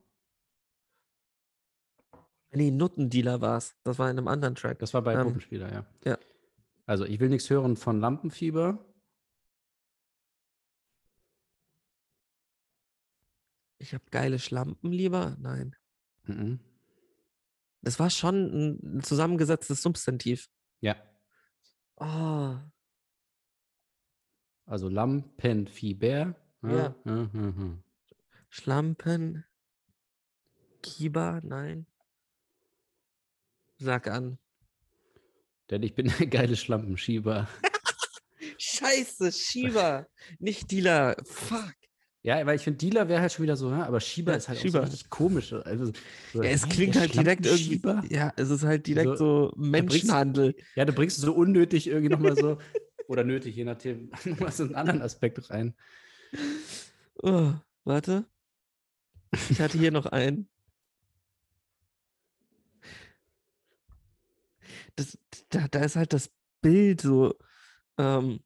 Nee, Nuttendealer war es. Das war in einem anderen Track. Das war bei Ähm, Puppenspieler, ja. ja. Also, ich will nichts hören von Lampenfieber. Ich habe geile Schlampen lieber. Nein. Mhm. Das war schon ein, zusammengesetztes Substantiv. Ja. Oh, Also Lampenfieber. Ja. Ja, ja, ja. Schlampen. Kiba, nein. Sag an. Denn ich bin der geile Schlampenschieber. Scheiße, Shiba. Nicht Dealer. Fuck. Ja, weil ich finde, Dealer wäre halt schon wieder so, hä? aber Schieber Ja, ist halt auch Schieber. so richtig komisch. Also, so, Ja, es klingt halt direkt irgendwie. Ja, es ist halt direkt So, so Menschenhandel. Ja, du bringst so unnötig irgendwie nochmal so, oder nötig, je nachdem, nochmal so einen anderen Aspekt rein. Oh, warte. Ich hatte hier noch einen. Das, da, da ist halt das Bild so. Ähm,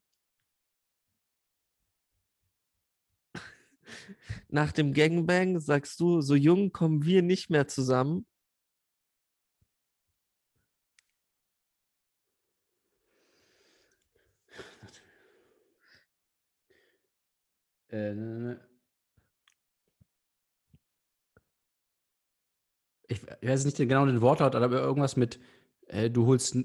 nach dem Gangbang sagst du, so jung kommen wir nicht mehr zusammen. Äh, ne, ne. Ich weiß nicht genau den Wortlaut, aber irgendwas mit, äh, du holst,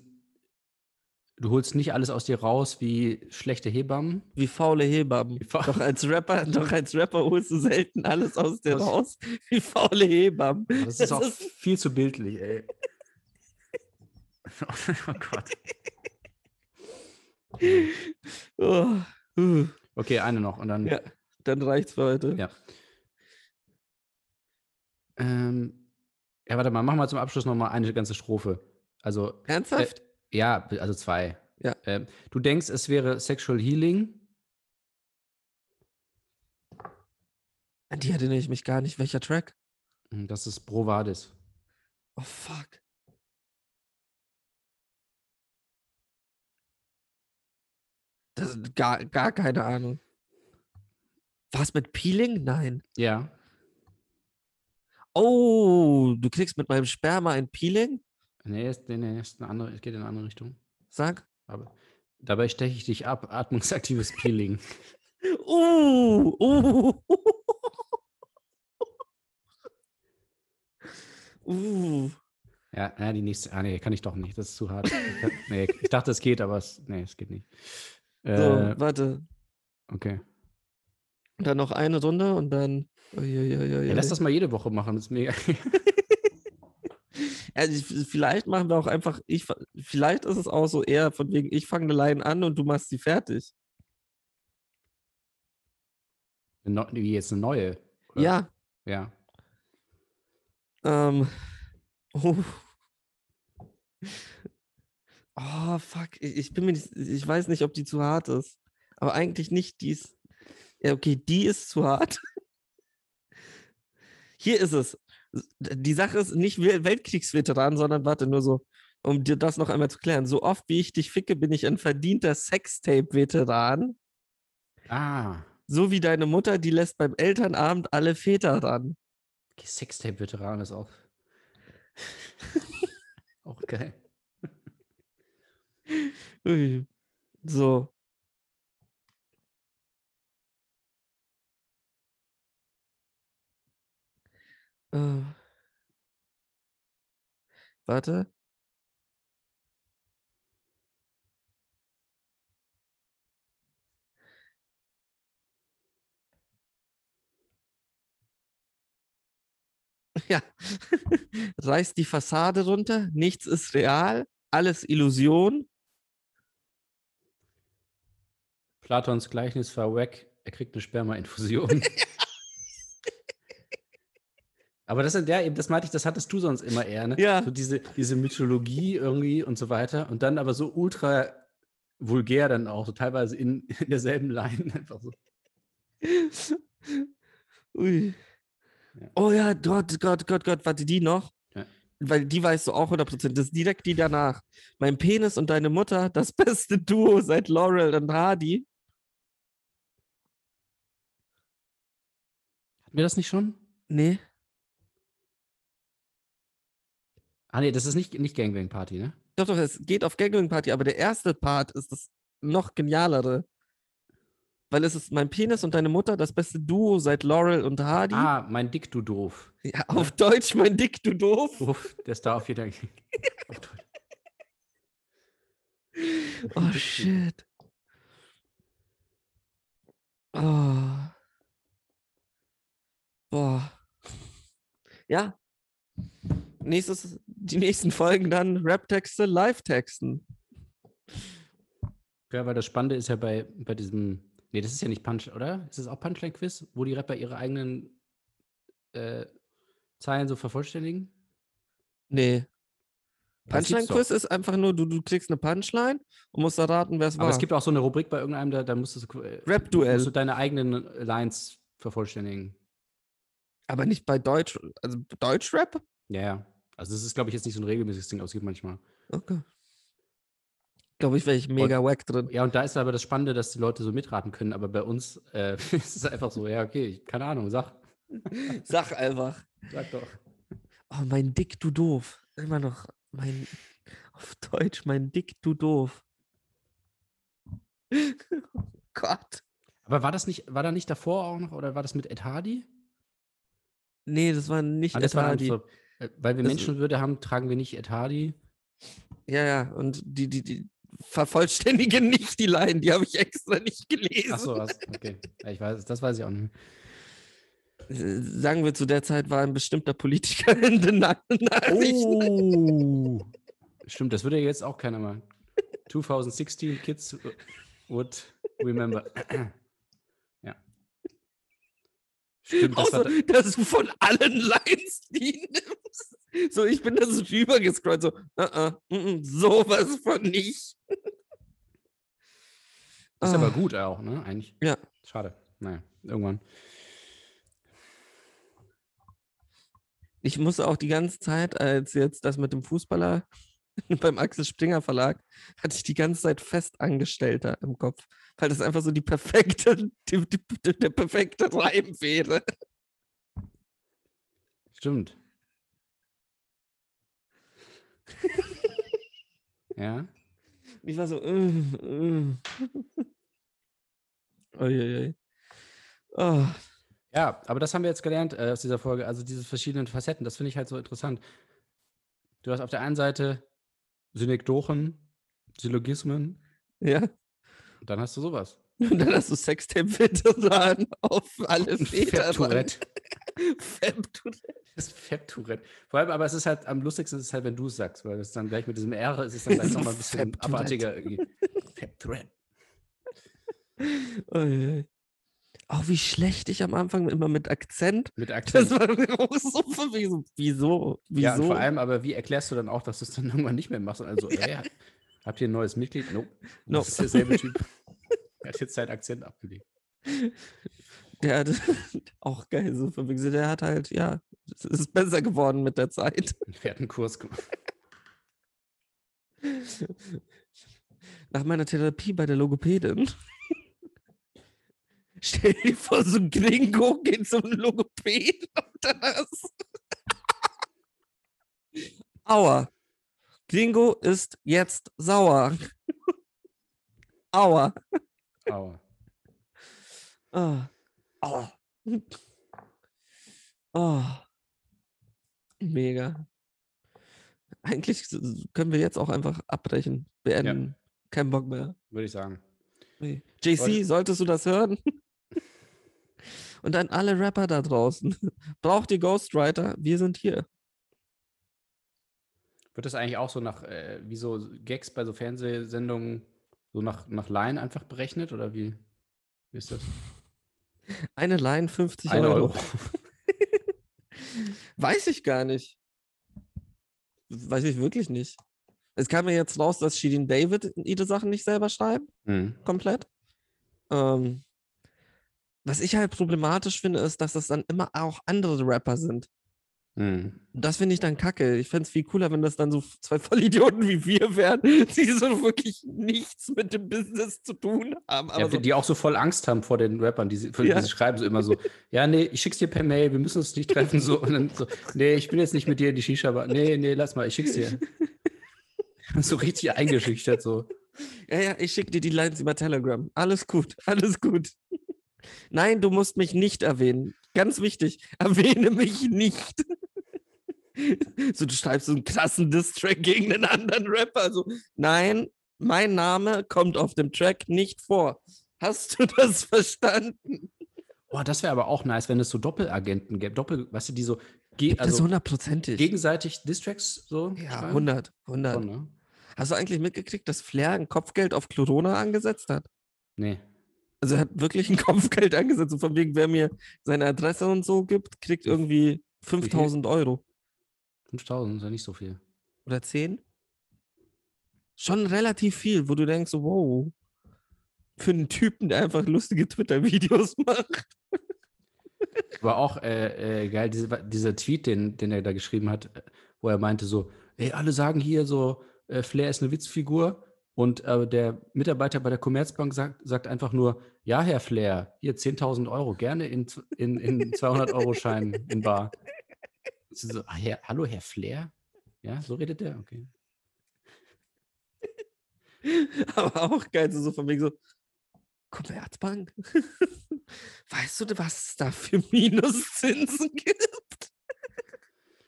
du holst nicht alles aus dir raus wie schlechte Hebammen. Wie faule Hebammen. Wie faul- Doch als Rapper, doch als Rapper holst du selten alles aus dir raus. Wie faule Hebammen. Das ist auch viel zu bildlich, ey. oh Gott. Oh. Okay, eine noch und dann. Ja, dann reicht's für heute. Ja. Ähm, ja, warte mal, machen wir zum Abschluss noch mal eine ganze Strophe. Also, äh, Ernsthaft? ja, also zwei. Ja. Ähm, du denkst, es wäre Sexual Healing. An die erinnere ich mich gar nicht. Welcher Track? Hm, Das ist Brovadis. Oh, fuck. Das ist gar, gar keine Ahnung. Was mit Peeling? Nein. Ja. Oh, du kriegst mit meinem Sperma ein Peeling? Nee, ist, nee, nee, ist eine andere, es geht in eine andere Richtung. Sag. Aber dabei steche ich dich ab. Atmungsaktives Peeling. Uh, uh. uh. Ja, ja, die nächste. Ah, nee, kann ich doch nicht. Das ist zu hart. Ich kann- nee, ich dachte, es geht, aber es, nee, es geht nicht. So, Äh, warte. okay. Dann noch eine Runde und dann. Ja, lass das mal jede Woche machen. Das ist mega. Also ich- vielleicht machen wir auch einfach, ich, vielleicht ist es auch so eher von wegen, ich fange eine Line an und du machst sie fertig. Wie jetzt eine neue? oder? Ja. Ja. Ähm. Oh. Oh, fuck. Ich ich bin mir nicht, ich weiß nicht, ob die zu hart ist. Aber eigentlich nicht. Die ist. Ja, okay, die ist zu hart. Hier ist es. Die Sache ist nicht Wel- Weltkriegsveteran, sondern warte, nur so, um dir das noch einmal zu klären. So oft wie ich dich ficke, bin ich ein verdienter Sextape-Veteran. Ah. So wie deine Mutter, die lässt beim Elternabend alle Väter ran. Okay, Sextape-Veteran ist auch. auch geil. Ui. So. Äh. Warte. Ja. Reißt die Fassade runter, nichts ist real, alles Illusion. Platons Gleichnis war wack. Er kriegt eine Sperma-Infusion. Aber das, sind ja, eben, das meinte ich, das hattest du sonst immer eher, ne? Ja. So diese, diese Mythologie irgendwie und so weiter. Und dann aber so ultra vulgär dann auch, so teilweise in, in derselben Line einfach so. Ui. Ja. Oh ja, Gott, Gott, Gott, Gott, warte, die noch? Ja. Weil die weißt du auch 100%. Das ist direkt die danach. Mein Penis und deine Mutter, das beste Duo seit Laurel und Hardy. Hatten wir das nicht schon? Nee. Ah, nee, das ist nicht, nicht Gangbang Party, ne? Doch, doch, es geht auf Gangbang Party, aber der erste Part ist das noch genialere. Weil es ist mein Penis und deine Mutter, das beste Duo seit Laurel und Hardy. Ah, mein Dick, du doof. Ja, auf Deutsch, mein Dick, du doof. Doof, der ist da auf jeden Fall. auf Deutsch. Oh shit. Oh. Boah. Ja. Nächstes, die nächsten Folgen dann Rap-Texte, Live-Texten. Ja, weil das Spannende ist ja bei, bei diesem. Nee, das ist ja nicht Punch, oder? Ist das auch Punchline-Quiz, wo die Rapper ihre eigenen äh, Zeilen so vervollständigen? Nee. Punchline-Quiz ist einfach nur, du, du kriegst eine Punchline und musst erraten, wer es war. Aber es gibt auch so eine Rubrik bei irgendeinem, da, da musst du, äh, Rap-Duell. musst du deine eigenen Lines vervollständigen. Aber nicht bei Deutsch, also Deutsch-Rap? Ja, ja. Also das ist, glaube ich, jetzt nicht so ein regelmäßiges Ding, aber es gibt manchmal. Okay. Glaube ich, wäre ich mega wack drin. Ja, und da ist aber das Spannende, dass die Leute so mitraten können, aber bei uns äh, ist es einfach so, ja, okay, ich, keine Ahnung, sag. Sag einfach. Sag doch. Oh, mein Dick, du doof. Immer noch. Mein. Auf Deutsch, mein Dick, du doof. oh Gott. Aber war das nicht, war da nicht davor auch noch, oder war das mit Ed Hardy? Nee, das war nicht Ah, das war so, äh, weil wir Das- Menschenwürde haben, tragen wir nicht Ed Hardy. Ja, ja. Und die, die, die vervollständigen nicht die Line. Die habe ich extra nicht gelesen. Achso, okay. Ja, ich weiß, das weiß ich auch nicht. Äh, Sagen wir, zu der Zeit war ein bestimmter Politiker in den Na Nachrichten. Oh. Stimmt, das würde jetzt auch keiner mal. 2016 Kids would remember. Stimmt, das Außer, dass du von allen Lines die nimmst. So, ich bin da so rübergescrollt, so, uh -uh, mm -mm, sowas von nicht. ist Ah, aber gut auch, ne? Eigentlich. Ja. Schade. Naja, irgendwann. Ich musste auch die ganze Zeit, als jetzt das mit dem Fußballer beim Axel Springer Verlag, hatte ich die ganze Zeit Festangestellter im Kopf, weil das einfach so die perfekte, die, die, der perfekte Reim wäre. Stimmt. ja. Ich war so, äh, äh. Oh, Ja, aber das haben wir jetzt gelernt äh, aus dieser Folge. Also diese verschiedenen Facetten, das finde ich halt so interessant. Du hast auf der einen Seite Synekdochen, Syllogismen, ja. und dann hast du sowas. Und dann hast du Sextape-Veteran auf alle Väter. Fab-Tourette. Fab-Tourette. Das Fab-Tourette. Vor allem, aber es ist halt, am lustigsten ist es halt, wenn du es sagst, weil es dann gleich mit diesem R ist es dann gleich nochmal ein bisschen abartiger irgendwie. Fab-Tourette. Uiuiui. Auch wie schlecht ich am Anfang immer mit Akzent. Mit Das Akzent. war mir auch so. Wieso? Wieso? Ja, und vor allem, aber wie erklärst du dann auch, dass du es dann irgendwann nicht mehr machst? Also, ey, habt ihr ein neues Mitglied? Nope. Nope. Das ist derselbe Typ. Er hat jetzt seinen Akzent abgelegt. Der hat auch geil, so so, der hat halt, ja, es ist besser geworden mit der Zeit. Er hat einen Kurs gemacht. Nach meiner Therapie bei der Logopädin. Stell dir vor, so ein Gringo geht zum Logopäden und das. Aua. Gringo ist jetzt sauer. Aua. Aua. Ah. Aua. Oh. Mega. Eigentlich können wir jetzt auch einfach abbrechen, beenden. Kein Bock mehr. Würde ich sagen. Nee. JC, solltest du das hören? Und an alle Rapper da draußen. Braucht ihr Ghostwriter? Wir sind hier. Wird das eigentlich auch so nach, äh, wie so Gags bei so Fernsehsendungen, so nach, nach Line einfach berechnet? Oder wie, wie ist das? Eine Line 50 Ein Euro. Euro. Weiß ich gar nicht. Weiß ich wirklich nicht. Es kam mir jetzt raus, dass Shirin David ihre Sachen nicht selber schreibt. Hm. komplett. Ähm, was ich halt problematisch finde, ist, dass das dann immer auch andere Rapper sind. Hm. Das finde ich dann kacke. Ich fände es viel cooler, wenn das dann so zwei Vollidioten wie wir wären, die so wirklich nichts mit dem Business zu tun haben. Aber Ja, so, die auch so voll Angst haben vor den Rappern, die, Ja. die sie schreiben so immer so, ja, nee, ich schick's dir per Mail, wir müssen uns nicht treffen, so, und dann so, nee, ich bin jetzt nicht mit dir in die Shisha, aber nee, nee, lass mal, ich schick's dir. so richtig eingeschüchtert, so. ja, ja, ich schicke dir die Lines über Telegram. Alles gut, alles gut. Nein, du musst mich nicht erwähnen. Ganz wichtig, erwähne mich nicht. So, du schreibst so einen krassen Diss-Track gegen einen anderen Rapper. So, nein, mein Name kommt auf dem Track nicht vor. Hast du das verstanden? Boah, das wäre aber auch nice, wenn es so Doppelagenten gäbe, Doppel, weißt du, die so, ge das also hundertprozentig. gegenseitig Distracks so Ja, schreiben? 100, 100. Schon, ne? Hast du eigentlich mitgekriegt, dass Flair ein Kopfgeld auf Corona angesetzt hat? Nee. Also er hat wirklich ein Kopfgeld angesetzt. Und von wegen, wer mir seine Adresse und so gibt, kriegt irgendwie 5000 Euro. 5000 ist ja nicht so viel. Oder 10? Schon relativ viel, wo du denkst, so, wow. Für einen Typen, der einfach lustige Twitter-Videos macht. Aber auch äh, äh, geil, diese, dieser Tweet, den, den er da geschrieben hat, wo er meinte so, ey, alle sagen hier so, äh, Flair ist eine Witzfigur und äh, der Mitarbeiter bei der Commerzbank sagt, sagt einfach nur, ja, Herr Flair, hier 10.000 Euro, gerne in, in, in 200-Euro-Scheinen in Bar. So, ah, Herr, hallo, Herr Flair? Ja, so redet der? Okay. Aber auch geil, so so von wegen so, Commerzbank? weißt du, was es da für Minuszinsen gibt?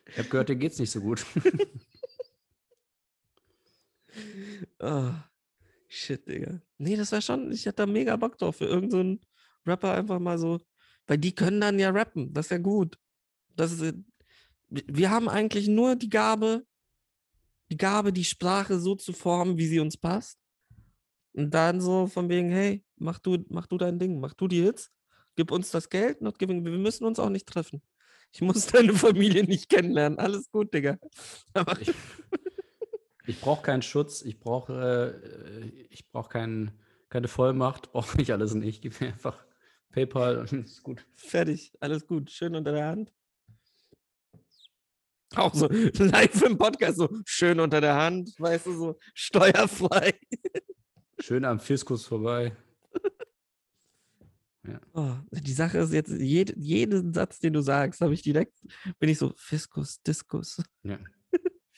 Ich habe gehört, dir geht's nicht so gut. Ah, shit, Digga. Nee, das wäre schon, ich hätte da mega Bock drauf, für irgendeinen Rapper einfach mal so, weil die können dann ja rappen, das ist ja gut. Das ist, äh, wir- wir haben eigentlich nur die Gabe, die Gabe, die Sprache so zu formen, wie sie uns passt. Und dann so von wegen, hey, mach du, mach du dein Ding, mach du die Hits, gib uns das Geld, not giving, wir müssen uns auch nicht treffen. Ich muss deine Familie nicht kennenlernen, alles gut, Digga. Aber Ich, ich brauche keinen Schutz, ich brauche äh, ich brauch kein, keine Vollmacht, brauche ich alles nicht. Gib mir einfach PayPal und ist gut. Fertig, alles gut, schön unter der Hand. Auch so live im Podcast, so schön unter der Hand, weißt du, so steuerfrei. Schön am Fiskus vorbei. Oh, die Sache ist jetzt, jed, jeden Satz, den du sagst, habe ich direkt, bin ich so, Fiskus, Diskus, Ja.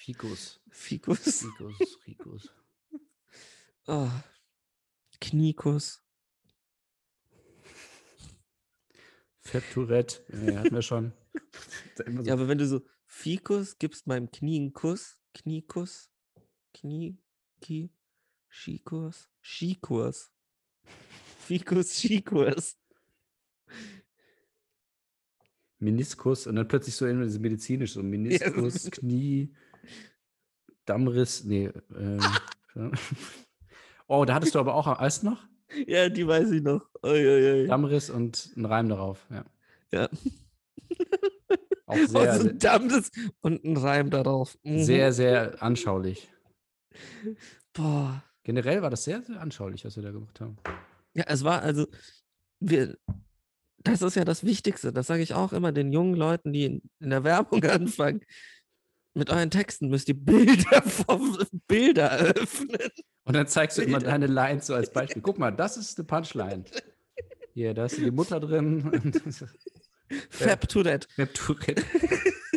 Fikus, Fikus, Fikus, Rikus. oh, Kniekus. Fett Tourette, ja, hatten wir schon. So- Ja, aber wenn du so, Fikus, gibst meinem Knie einen Kuss, Kniekuss, Knie, Ki, Skikurs, Skikurs. Fikus, Skikurs. Meniskus und dann plötzlich so irgendwie so medizinisch, so Meniskus, so- Knie, Dammriss, nee. Ähm, oh, da hattest du aber auch, du noch? Ja, die weiß ich noch. Uiuiui. Dammriss und ein Reim darauf. Ja. Ja. Auch sehr, so ein Dammriss und ein Reim darauf. Mhm. sehr, sehr anschaulich. Boah. Generell war das sehr, sehr anschaulich, was wir da gemacht haben. Ja, es war also, wir, das ist ja das Wichtigste. Das sage ich auch immer den jungen Leuten, die in, in der Werbung anfangen. Mit euren Texten müsst ihr Bilder vom Bilder eröffnen. Und dann zeigst du immer Bilder. deine Lines so als Beispiel. Guck mal, das ist eine Punchline. Hier, da ist die Mutter drin. Fab to that. Web Tourette.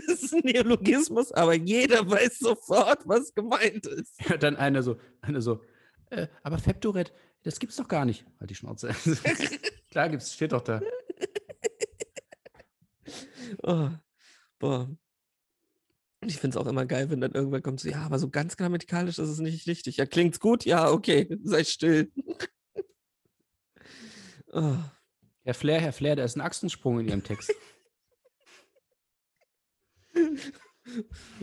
Das ist ein Neologismus, aber jeder weiß sofort, was gemeint ist. Dann eine so, eine so, äh, aber Fab Tourette, das gibt's doch gar nicht. Halt die Schnauze. Klar gibt's, steht doch da. Oh, boah. Und Ich finde es auch immer geil, wenn dann irgendwer kommt, so, ja, aber so ganz grammatikalisch ist es nicht richtig. Ja, klingt's gut? Ja, okay, sei still. oh. Herr Flair, Herr Flair, da ist ein Achsensprung in Ihrem Text.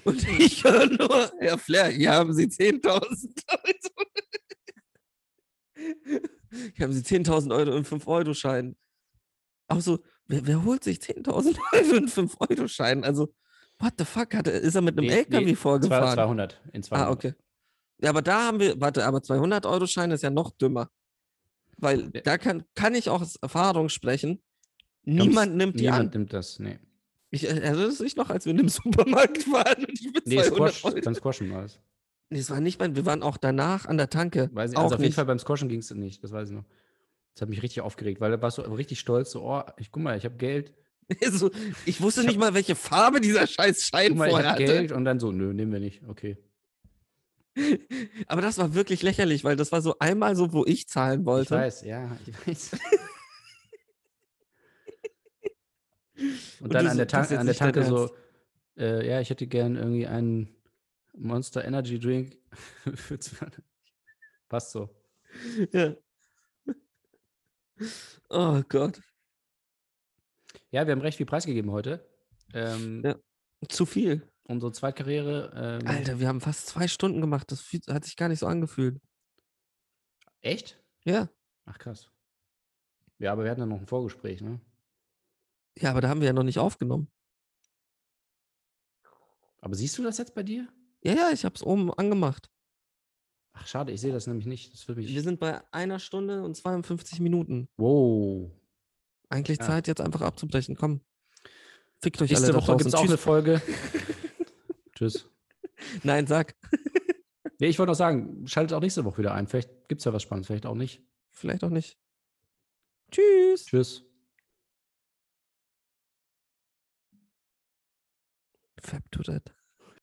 Und ich höre nur, Herr Flair, hier haben Sie 10.000 Euro. Hier haben Sie 10.000 Euro in 5-Euro-Schein. Auch so, wer, wer holt sich 10.000 Euro in 5-Euro-Schein? Also, what the fuck? Hat ist er mit einem Nee, LKW nee, vorgefahren? 200. In 200. Ah, okay. Ja, aber da haben wir, warte, aber 200-Euro-Schein ist ja noch dümmer. Weil Ja. da kann, kann ich auch aus Erfahrung sprechen. Niemand nimmt die Niemand an. nimmt das, nee. Ich erinnere mich noch, als wir in dem Supermarkt waren und ich mit Nee, 200 Squash, Euro. beim Squashen war es. Nee, es war nicht mein, wir waren auch danach an der Tanke. Weiß ich, auch also auf jeden. Fall beim Squashen ging es nicht, das weiß ich noch. Das hat mich richtig aufgeregt, weil da warst du richtig stolz, so, oh, ich guck mal, ich habe Geld. so, ich wusste Ich nicht mal, welche Farbe dieser scheiß Schein mal, ich vorher hatte. Geld und dann so, nö, nehmen wir nicht, okay. Aber das war wirklich lächerlich, weil das war so einmal so, wo ich zahlen Ich wollte. weiß, ja, ich weiß. Und Und dann an der, jetzt an der Tanke so, äh, ja, ich hätte gern irgendwie einen Monster Energy Drink für 200. Passt so. Ja. Oh Gott. Ja, wir haben recht viel preisgegeben heute. Ähm, Ja. Zu viel. Unsere Zweitkarriere. Ähm, Alter, wir haben fast zwei Stunden gemacht. Das hat sich gar nicht so angefühlt. Echt? Ja. Ach krass. Ja, aber wir hatten ja noch ein Vorgespräch, ne? Ja, aber da haben wir ja noch nicht aufgenommen. Aber siehst du das jetzt bei dir? Ja, ja, ich habe es oben angemacht. Ach, schade, ich sehe das nämlich nicht. Das mich. Wir sind bei einer Stunde und 52 Minuten. wow. Eigentlich Ja. Zeit, jetzt einfach abzubrechen. Komm. Fickt euch alle Nächste da Woche gibt es auch eine. Folge. Tschüss. Nein, sag. Nee, ich wollte noch sagen, schaltet auch nächste Woche wieder ein. Vielleicht gibt es ja was Spannendes, vielleicht auch nicht. Vielleicht auch nicht. Tschüss. Tschüss. Fab to that.